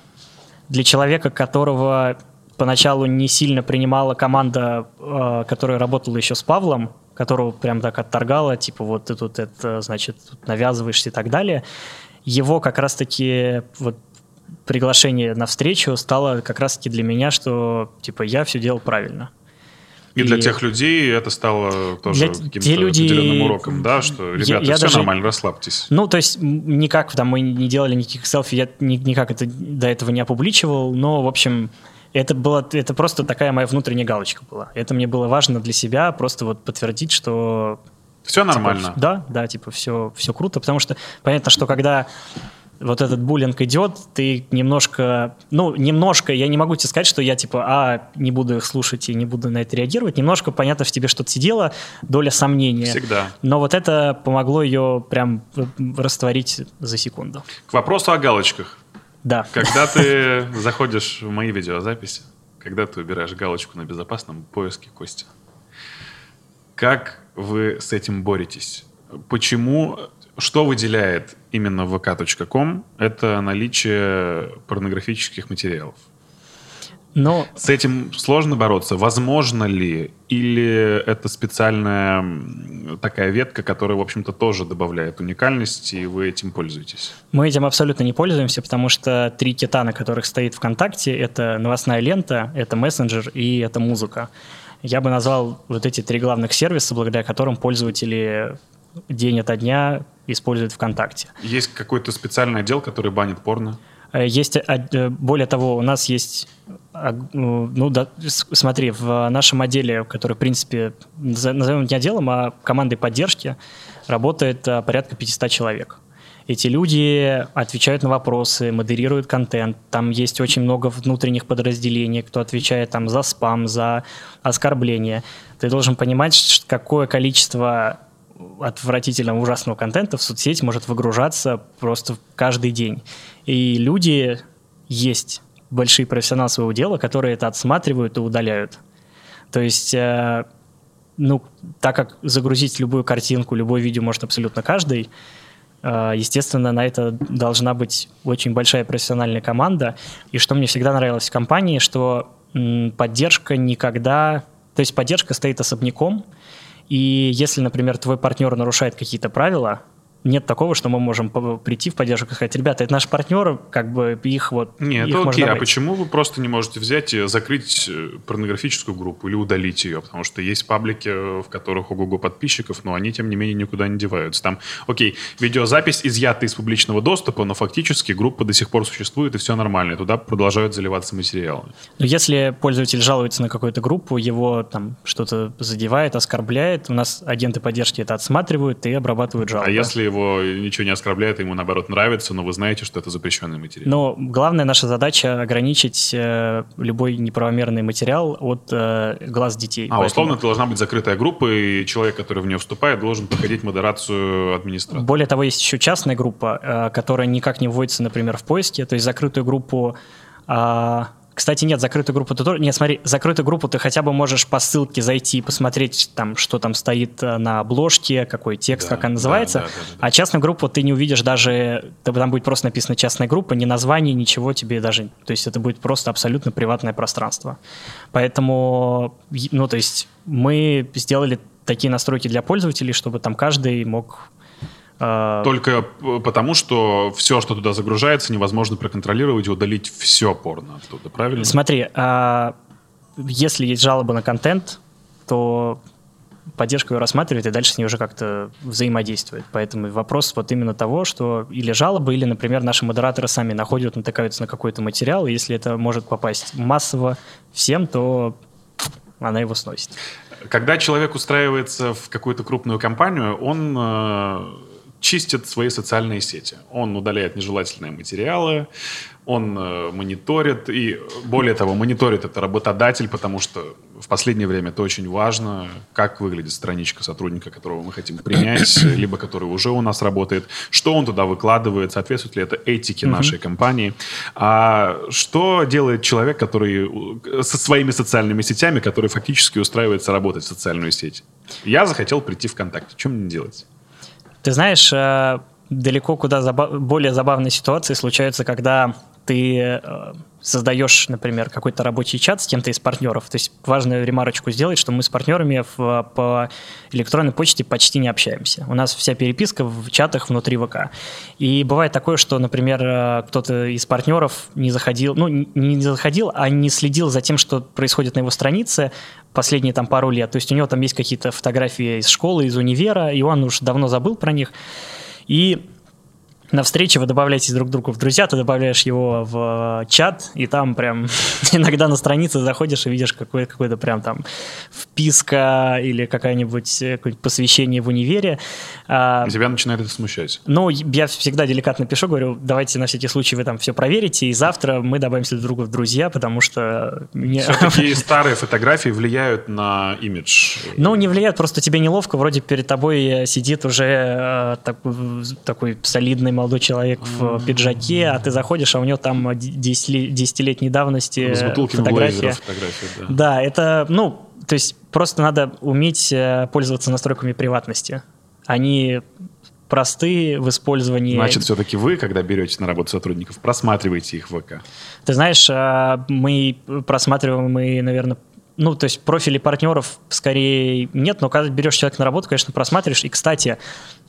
для человека, которого поначалу не сильно принимала команда, э, которая работала еще с Павлом, которого прям так отторгала, типа вот ты тут это, значит, тут навязываешься и так далее, его как раз-таки вот приглашение на встречу стало как раз-таки для меня, что типа я все делал правильно. И, и для тех людей это стало тоже каким-то люди... определенным уроком, да, что, ребята, я, я все даже... нормально, расслабьтесь. Ну, то есть никак там мы не делали никаких селфи, я никак это до этого не опубличивал, но, в общем, это было, это просто такая моя внутренняя галочка была. Это мне было важно для себя, просто вот подтвердить, что все нормально. Типа, да, да, типа все, все круто, потому что понятно, что когда вот этот буллинг идет, ты немножко, ну, немножко, я не могу тебе сказать, что я, типа, а, не буду их слушать и не буду на это реагировать, немножко, понятно, в тебе что-то сидело, доля сомнения. Всегда. Но вот это помогло ее прям растворить за секунду. К вопросу о галочках. Да. Когда ты заходишь в мои видеозаписи, когда ты убираешь галочку на безопасном поиске Кости, как вы с этим боретесь? Почему что выделяет именно vk.com? Это наличие порнографических материалов. Но С этим сложно бороться? Возможно ли? Или это специальная такая ветка, которая, в общем-то, тоже добавляет уникальности, и вы этим пользуетесь? мы этим абсолютно не пользуемся, потому что три кита, на которых стоит ВКонтакте, это новостная лента, это мессенджер и это музыка. Я бы назвал вот эти три главных сервиса, благодаря которым пользователи день ото дня используют ВКонтакте. Есть какой-то специальный отдел, который банит порно? Э, Есть, э, э, более того, у нас есть, а, ну, ну да, смотри, в нашем отделе, который, в принципе, назовем не отделом, а командой поддержки, работает порядка 500 человек. Эти люди отвечают на вопросы, модерируют контент. Там есть очень много внутренних подразделений, кто отвечает там за спам, за оскорбления. Ты должен понимать, какое количество отвратительного, ужасного контента в соцсети может выгружаться просто каждый день. И люди есть большие профессионалы своего дела, которые это отсматривают и удаляют. То есть, э, ну, так как загрузить любую картинку, любое видео может абсолютно каждый, э, естественно, на это должна быть очень большая профессиональная команда. И что мне всегда нравилось в компании, что поддержка никогда... То есть поддержка стоит особняком, и если, например, твой партнер нарушает какие-то правила, нет такого, что мы можем прийти в поддержку и сказать, ребята, это наши партнеры, как бы их вот... Нет, их это окей. А добавить». почему вы просто не можете взять и закрыть э, порнографическую группу или удалить ее? Потому что есть паблики, э, в которых ого-го подписчиков, но они, тем не менее, никуда не деваются. Там, окей, видеозапись изъята из публичного доступа, но фактически группа до сих пор существует, и все нормально. Туда продолжают заливаться материалы. Но если пользователь жалуется на какую-то группу, его там что-то задевает, оскорбляет, у нас агенты поддержки это отсматривают и обрабатывают жалобы. А если его ничего не оскорбляет, ему, наоборот, нравится, но вы знаете, что это запрещенный материал? Но главная наша задача ограничить э, любой неправомерный материал от э, глаз детей. А, Поэтому условно, это должна быть закрытая группа, и человек, который в нее вступает, должен проходить модерацию администратора. Более того, есть еще частная группа, э, которая никак не вводится, например, в поиске. То есть закрытую группу... а, Кстати, нет, закрытую группу ты тоже... Нет, смотри, закрытую группу ты хотя бы можешь по ссылке зайти и посмотреть, там, что там стоит э, на обложке, какой текст, Да, как она называется. да, да, да, да. А частную группу ты не увидишь даже... Там будет просто написано частная группа, ни название, ничего тебе даже... То есть это будет просто абсолютно приватное пространство. Поэтому, ну, то есть мы сделали такие настройки для пользователей, чтобы там каждый мог Только п- потому, что все, что туда загружается, невозможно проконтролировать и удалить все порно оттуда, правильно? Смотри, а, если есть жалоба на контент, то поддержка ее рассматривает и дальше с ней уже как-то взаимодействует. Поэтому вопрос вот именно того, что или жалобы, или, например, наши модераторы сами находят, натыкаются на какой-то материал, и если это может попасть массово всем, то она его сносит. Когда человек устраивается в какую-то крупную компанию, он э, чистит свои социальные сети. Он удаляет нежелательные материалы, он э, мониторит, и более того, мониторит это работодатель, потому что в последнее время это очень важно, как выглядит страничка сотрудника, которого мы хотим принять, либо который уже у нас работает, что он туда выкладывает, соответствует ли это этике нашей компании. А что делает человек, который у- со своими социальными сетями, который фактически устраивается работать в социальную сеть? Я захотел прийти в ВКонтакте. Что мне делать? Ты знаешь, э, далеко куда заба- более забавные ситуации случаются, когда ты э, создаешь, например, какой-то рабочий чат с кем-то из партнеров. То есть важную ремарочку сделать, что мы с партнерами в- по электронной почте почти не общаемся. У нас вся переписка в чатах внутри ВК. И бывает такое, что, например, э, кто-то из партнеров не заходил, ну, не заходил, а не следил за тем, что происходит на его странице последние там пару лет. То есть у него там есть какие-то фотографии из школы, из универа, и он уж давно забыл про них. И на встрече вы добавляетесь друг другу в друзья, ты добавляешь его в э, чат, и там прям иногда на странице заходишь и видишь какое- какое-то прям там вписка или какая-нибудь э, какое-нибудь посвящение в универе. А, тебя начинает это смущать. ну, я всегда деликатно пишу, говорю, давайте на всякий случай вы там все проверите, и завтра мы добавимся друг другу в друзья, потому что... мне- Все-таки старые фотографии влияют на имидж. Ну, не влияет, просто тебе неловко, вроде перед тобой э, сидит уже такой, такой солидный молодой человек в пиджаке, а ты заходишь, а у него там 10 десятилетней давности С э, фотография. блейзера фотографии, да. Да, это, ну, то есть просто надо уметь э, пользоваться настройками приватности. Они просты в использовании. Значит, все-таки вы, когда берете на работу сотрудников, просматриваете их в ВК. Ты знаешь, а, мы просматриваем и, наверное, ну, то есть профили партнеров скорее нет, но когда берешь человека на работу, конечно, просматриваешь. И, кстати,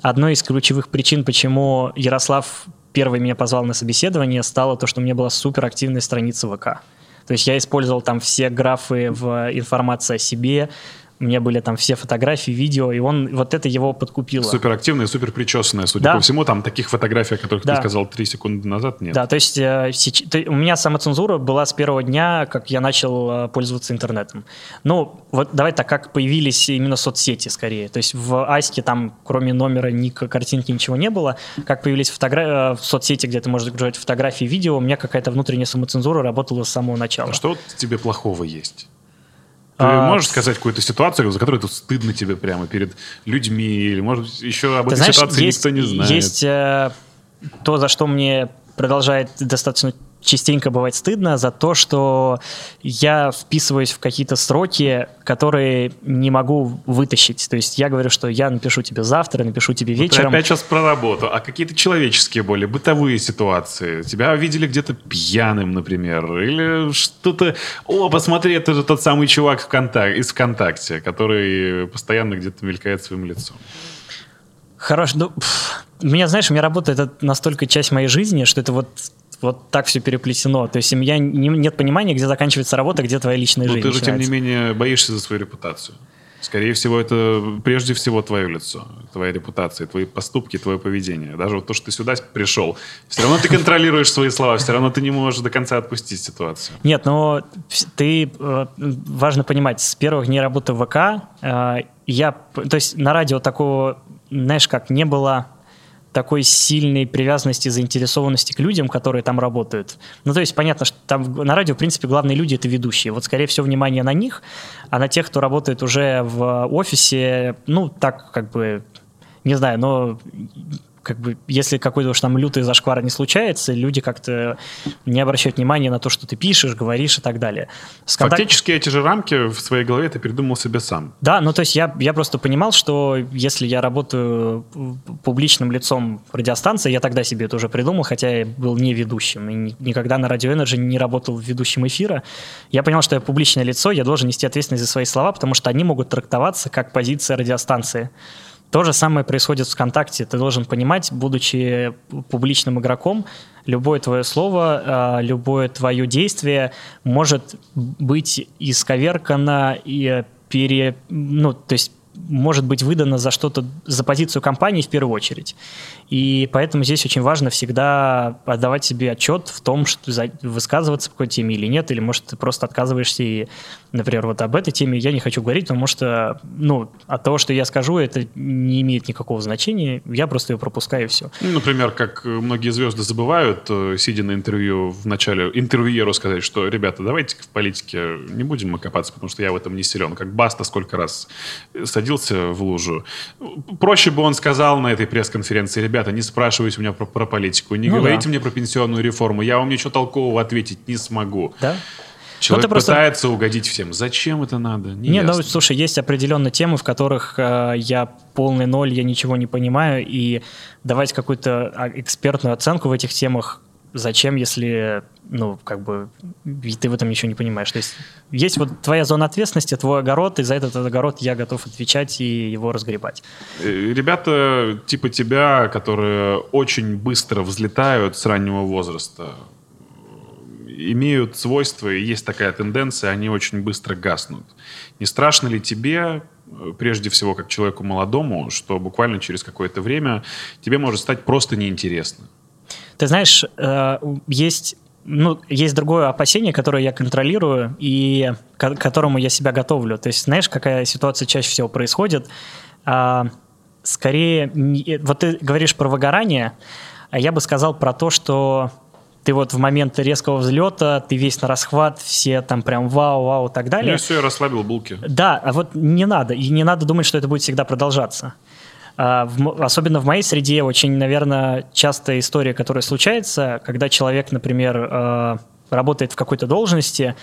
одной из ключевых причин, почему Ярослав первый меня позвал на собеседование, стало то, что у меня была суперактивная страница ВК. То есть я использовал там все графы в информации о себе, у меня были там все фотографии, видео, и он вот это его подкупило. Суперактивная, супер причесанная, судя да. по всему. Там таких фотографий, о которых да. ты сказал три секунды назад, нет. Да, то есть э, у меня самоцензура была с первого дня, как я начал э, пользоваться интернетом. Ну, вот давай так, как появились именно соцсети скорее. То есть в Аське там, кроме номера, ника, картинки, ничего не было. Как появились фотогра... Э, в соцсети, где ты можешь загружать фотографии, видео, у меня какая-то внутренняя самоцензура работала с самого начала. А что тебе плохого есть? Ты а... можешь сказать какую-то ситуацию, за которую тут стыдно тебе прямо перед людьми, или, может, еще об Ты этой знаешь, ситуации есть, никто не знает? Есть э, то, за что мне продолжает достаточно частенько бывает стыдно за то, что я вписываюсь в какие-то сроки, которые не могу вытащить. То есть я говорю, что я напишу тебе завтра, напишу тебе вечером. Вот опять сейчас про работу. А какие-то человеческие более бытовые ситуации? Тебя видели где-то пьяным, например, или что-то... О, посмотри, это же тот самый чувак ВКонтак... из ВКонтакте, который постоянно где-то мелькает своим лицом. Хорошо, ну, пфф, меня, знаешь, у меня работа это настолько часть моей жизни, что это вот вот так все переплетено. То есть у меня не, нет понимания, где заканчивается работа, где твоя личная Но жизнь. Ты же, тем не менее, боишься за свою репутацию. Скорее всего, это прежде всего твое лицо, твоя репутация, твои поступки, твое поведение. Даже вот то, что ты сюда пришел, все равно ты контролируешь свои слова, все равно ты не можешь до конца отпустить ситуацию. Нет, но ты, э, важно понимать, с первых дней работы в ВК э, я, то есть на радио такого, знаешь, как не было такой сильной привязанности, заинтересованности к людям, которые там работают. Ну, то есть понятно, что там на радио, в принципе, главные люди — это ведущие. Вот, скорее всего, внимание на них, а на тех, кто работает уже в офисе, ну, так как бы, не знаю, но как бы, если какой-то уж там лютый зашквар не случается, люди как-то не обращают внимания на то, что ты пишешь, говоришь и так далее. С Фактически эти же рамки в своей голове ты придумал себе сам. Да, ну то есть я, я просто понимал, что если я работаю публичным лицом радиостанции, я тогда себе это уже придумал, хотя я был не ведущим и никогда на Radio Energy не работал ведущим эфира. Я понял, что я публичное лицо, я должен нести ответственность за свои слова, потому что они могут трактоваться как позиция радиостанции. То же самое происходит в ВКонтакте. Ты должен понимать, будучи публичным игроком, любое твое слово, а, любое твое действие может быть исковеркано и пере... Ну, то есть может быть выдано за что-то, за позицию компании в первую очередь. И поэтому здесь очень важно всегда отдавать себе отчет в том, что высказываться по какой теме или нет, или, может, ты просто отказываешься и, например, вот об этой теме я не хочу говорить, потому что, ну, от того, что я скажу, это не имеет никакого значения, я просто ее пропускаю и все. Ну, например, как многие звезды забывают, э, сидя на интервью в начале интервьюеру сказать, что, ребята, давайте в политике не будем мы копаться, потому что я в этом не силен. Как Баста сколько раз садился в лужу. Проще бы он сказал на этой пресс-конференции, ребята, не спрашивайте у меня про, про политику, не ну, говорите да. мне про пенсионную реформу, я вам ничего толкового ответить не смогу. Да? Человек ну, пытается просто... угодить всем. Зачем это надо? Не Нет, ну, слушай, есть определенные темы, в которых э, я полный ноль, я ничего не понимаю, и давать какую-то а, экспертную оценку в этих темах зачем, если, ну, как бы, ты в этом ничего не понимаешь. То есть есть вот твоя зона ответственности, твой огород, и за этот огород я готов отвечать и его разгребать. Э, ребята типа тебя, которые очень быстро взлетают с раннего возраста, имеют свойства, и есть такая тенденция, они очень быстро гаснут. Не страшно ли тебе, э, прежде всего, как человеку молодому, что буквально через какое-то время тебе может стать просто неинтересно? Ты знаешь, э, есть ну, есть другое опасение, которое я контролирую и к которому я себя готовлю. То есть, знаешь, какая ситуация чаще всего происходит? А, скорее, вот ты говоришь про выгорание, а я бы сказал про то, что ты вот в момент резкого взлета, ты весь на расхват, все там прям вау, вау и так далее. Я все, я расслабил булки. Да, а вот не надо, и не надо думать, что это будет всегда продолжаться. А, в, особенно в моей среде очень, наверное, частая история, которая случается, когда человек, например, э, работает в какой-то должности,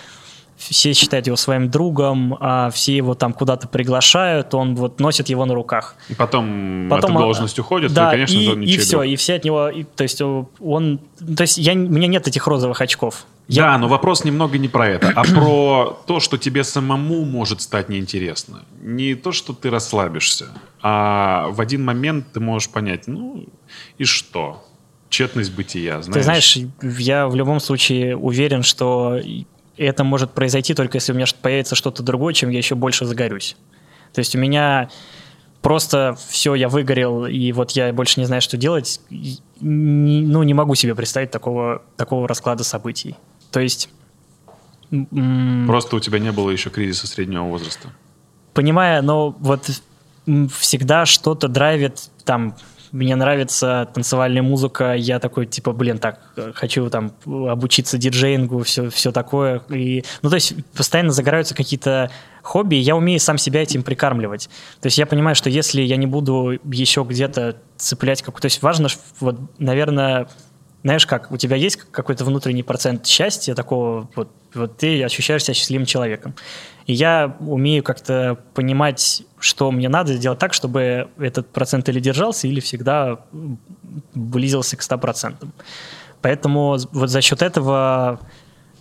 все считают его своим другом, а все его там куда-то приглашают, он вот носит его на руках. И потом, Потом, эта а, должность уходит, да, и, конечно и, же, он и все, друг. и все от него, и, то есть он, то есть я, у меня нет этих розовых очков. Я- Да, но вопрос немного не про это, а про то, что тебе самому может стать неинтересно. Не то, что ты расслабишься, а в один момент ты можешь понять, ну и что? Тщетность бытия, знаешь? Ты знаешь, я в любом случае уверен, что это может произойти только если у меня появится что-то другое, чем я еще больше загорюсь. То есть у меня просто все, я выгорел, и вот я больше не знаю, что делать. Ну, не могу себе представить такого, такого расклада событий. То есть, Просто у тебя не было еще кризиса среднего возраста. понимая, но вот всегда что-то драйвит там. Мне нравится танцевальная музыка, я такой, типа, блин, так, э, хочу там обучиться диджеингу, все, все такое. И, ну, то есть постоянно загораются какие-то хобби, и я умею сам себя этим прикармливать. То есть я понимаю, что если я не буду еще где-то цеплять какую-то... То есть важно, вот, наверное, знаешь как, у тебя есть какой-то внутренний процент счастья такого, вот, вот ты ощущаешь себя счастливым человеком. И я умею как-то понимать, что мне надо сделать так, чтобы этот процент или держался, или всегда близился к 100%. Поэтому вот за счет этого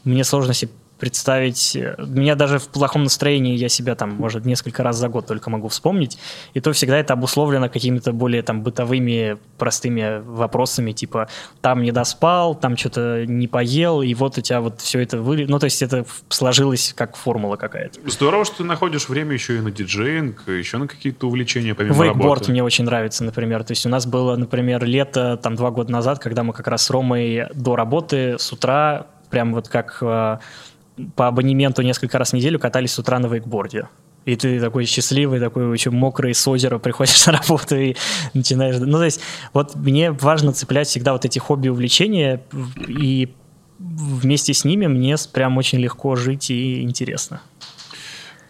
мне сложно себе представить. э, Меня даже в плохом настроении я себя там, может, несколько раз за год только могу вспомнить. И то всегда это обусловлено какими-то более там бытовыми простыми вопросами, типа там не доспал, там что-то не поел, и вот у тебя вот все это вы... Ну, то есть это сложилось как формула какая-то. Здорово, что ты находишь время еще и на диджеинг, еще на какие-то увлечения помимо Вейкборд работы. мне очень нравится, например. То есть у нас было, например, лето там два года назад, когда мы как раз с Ромой до работы с утра, прям вот как э, по абонементу несколько раз в неделю катались с утра на вейкборде. И ты такой счастливый, такой очень мокрый, с озера приходишь на работу и начинаешь... Ну, то есть вот мне важно цеплять всегда вот эти хобби, увлечения, и вместе с ними мне прям очень легко жить и интересно.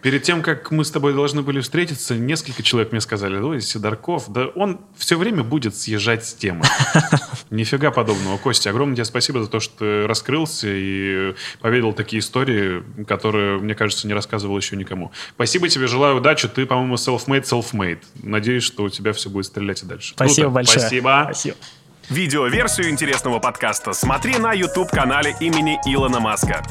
Перед тем, как мы с тобой должны были встретиться, несколько человек мне сказали, ой, Сидорков, да он все время будет съезжать с темы. Нифига подобного. Костя, огромное тебе спасибо за то, что ты раскрылся и поведал такие истории, которые, мне кажется, не рассказывал еще никому. Спасибо тебе, желаю удачи. Ты, по-моему, self-made, self-made. Надеюсь, что у тебя все будет стрелять и дальше. Спасибо Круто. большое. Спасибо. Спасибо. Видеоверсию интересного подкаста смотри на YouTube-канале имени Илона Маска.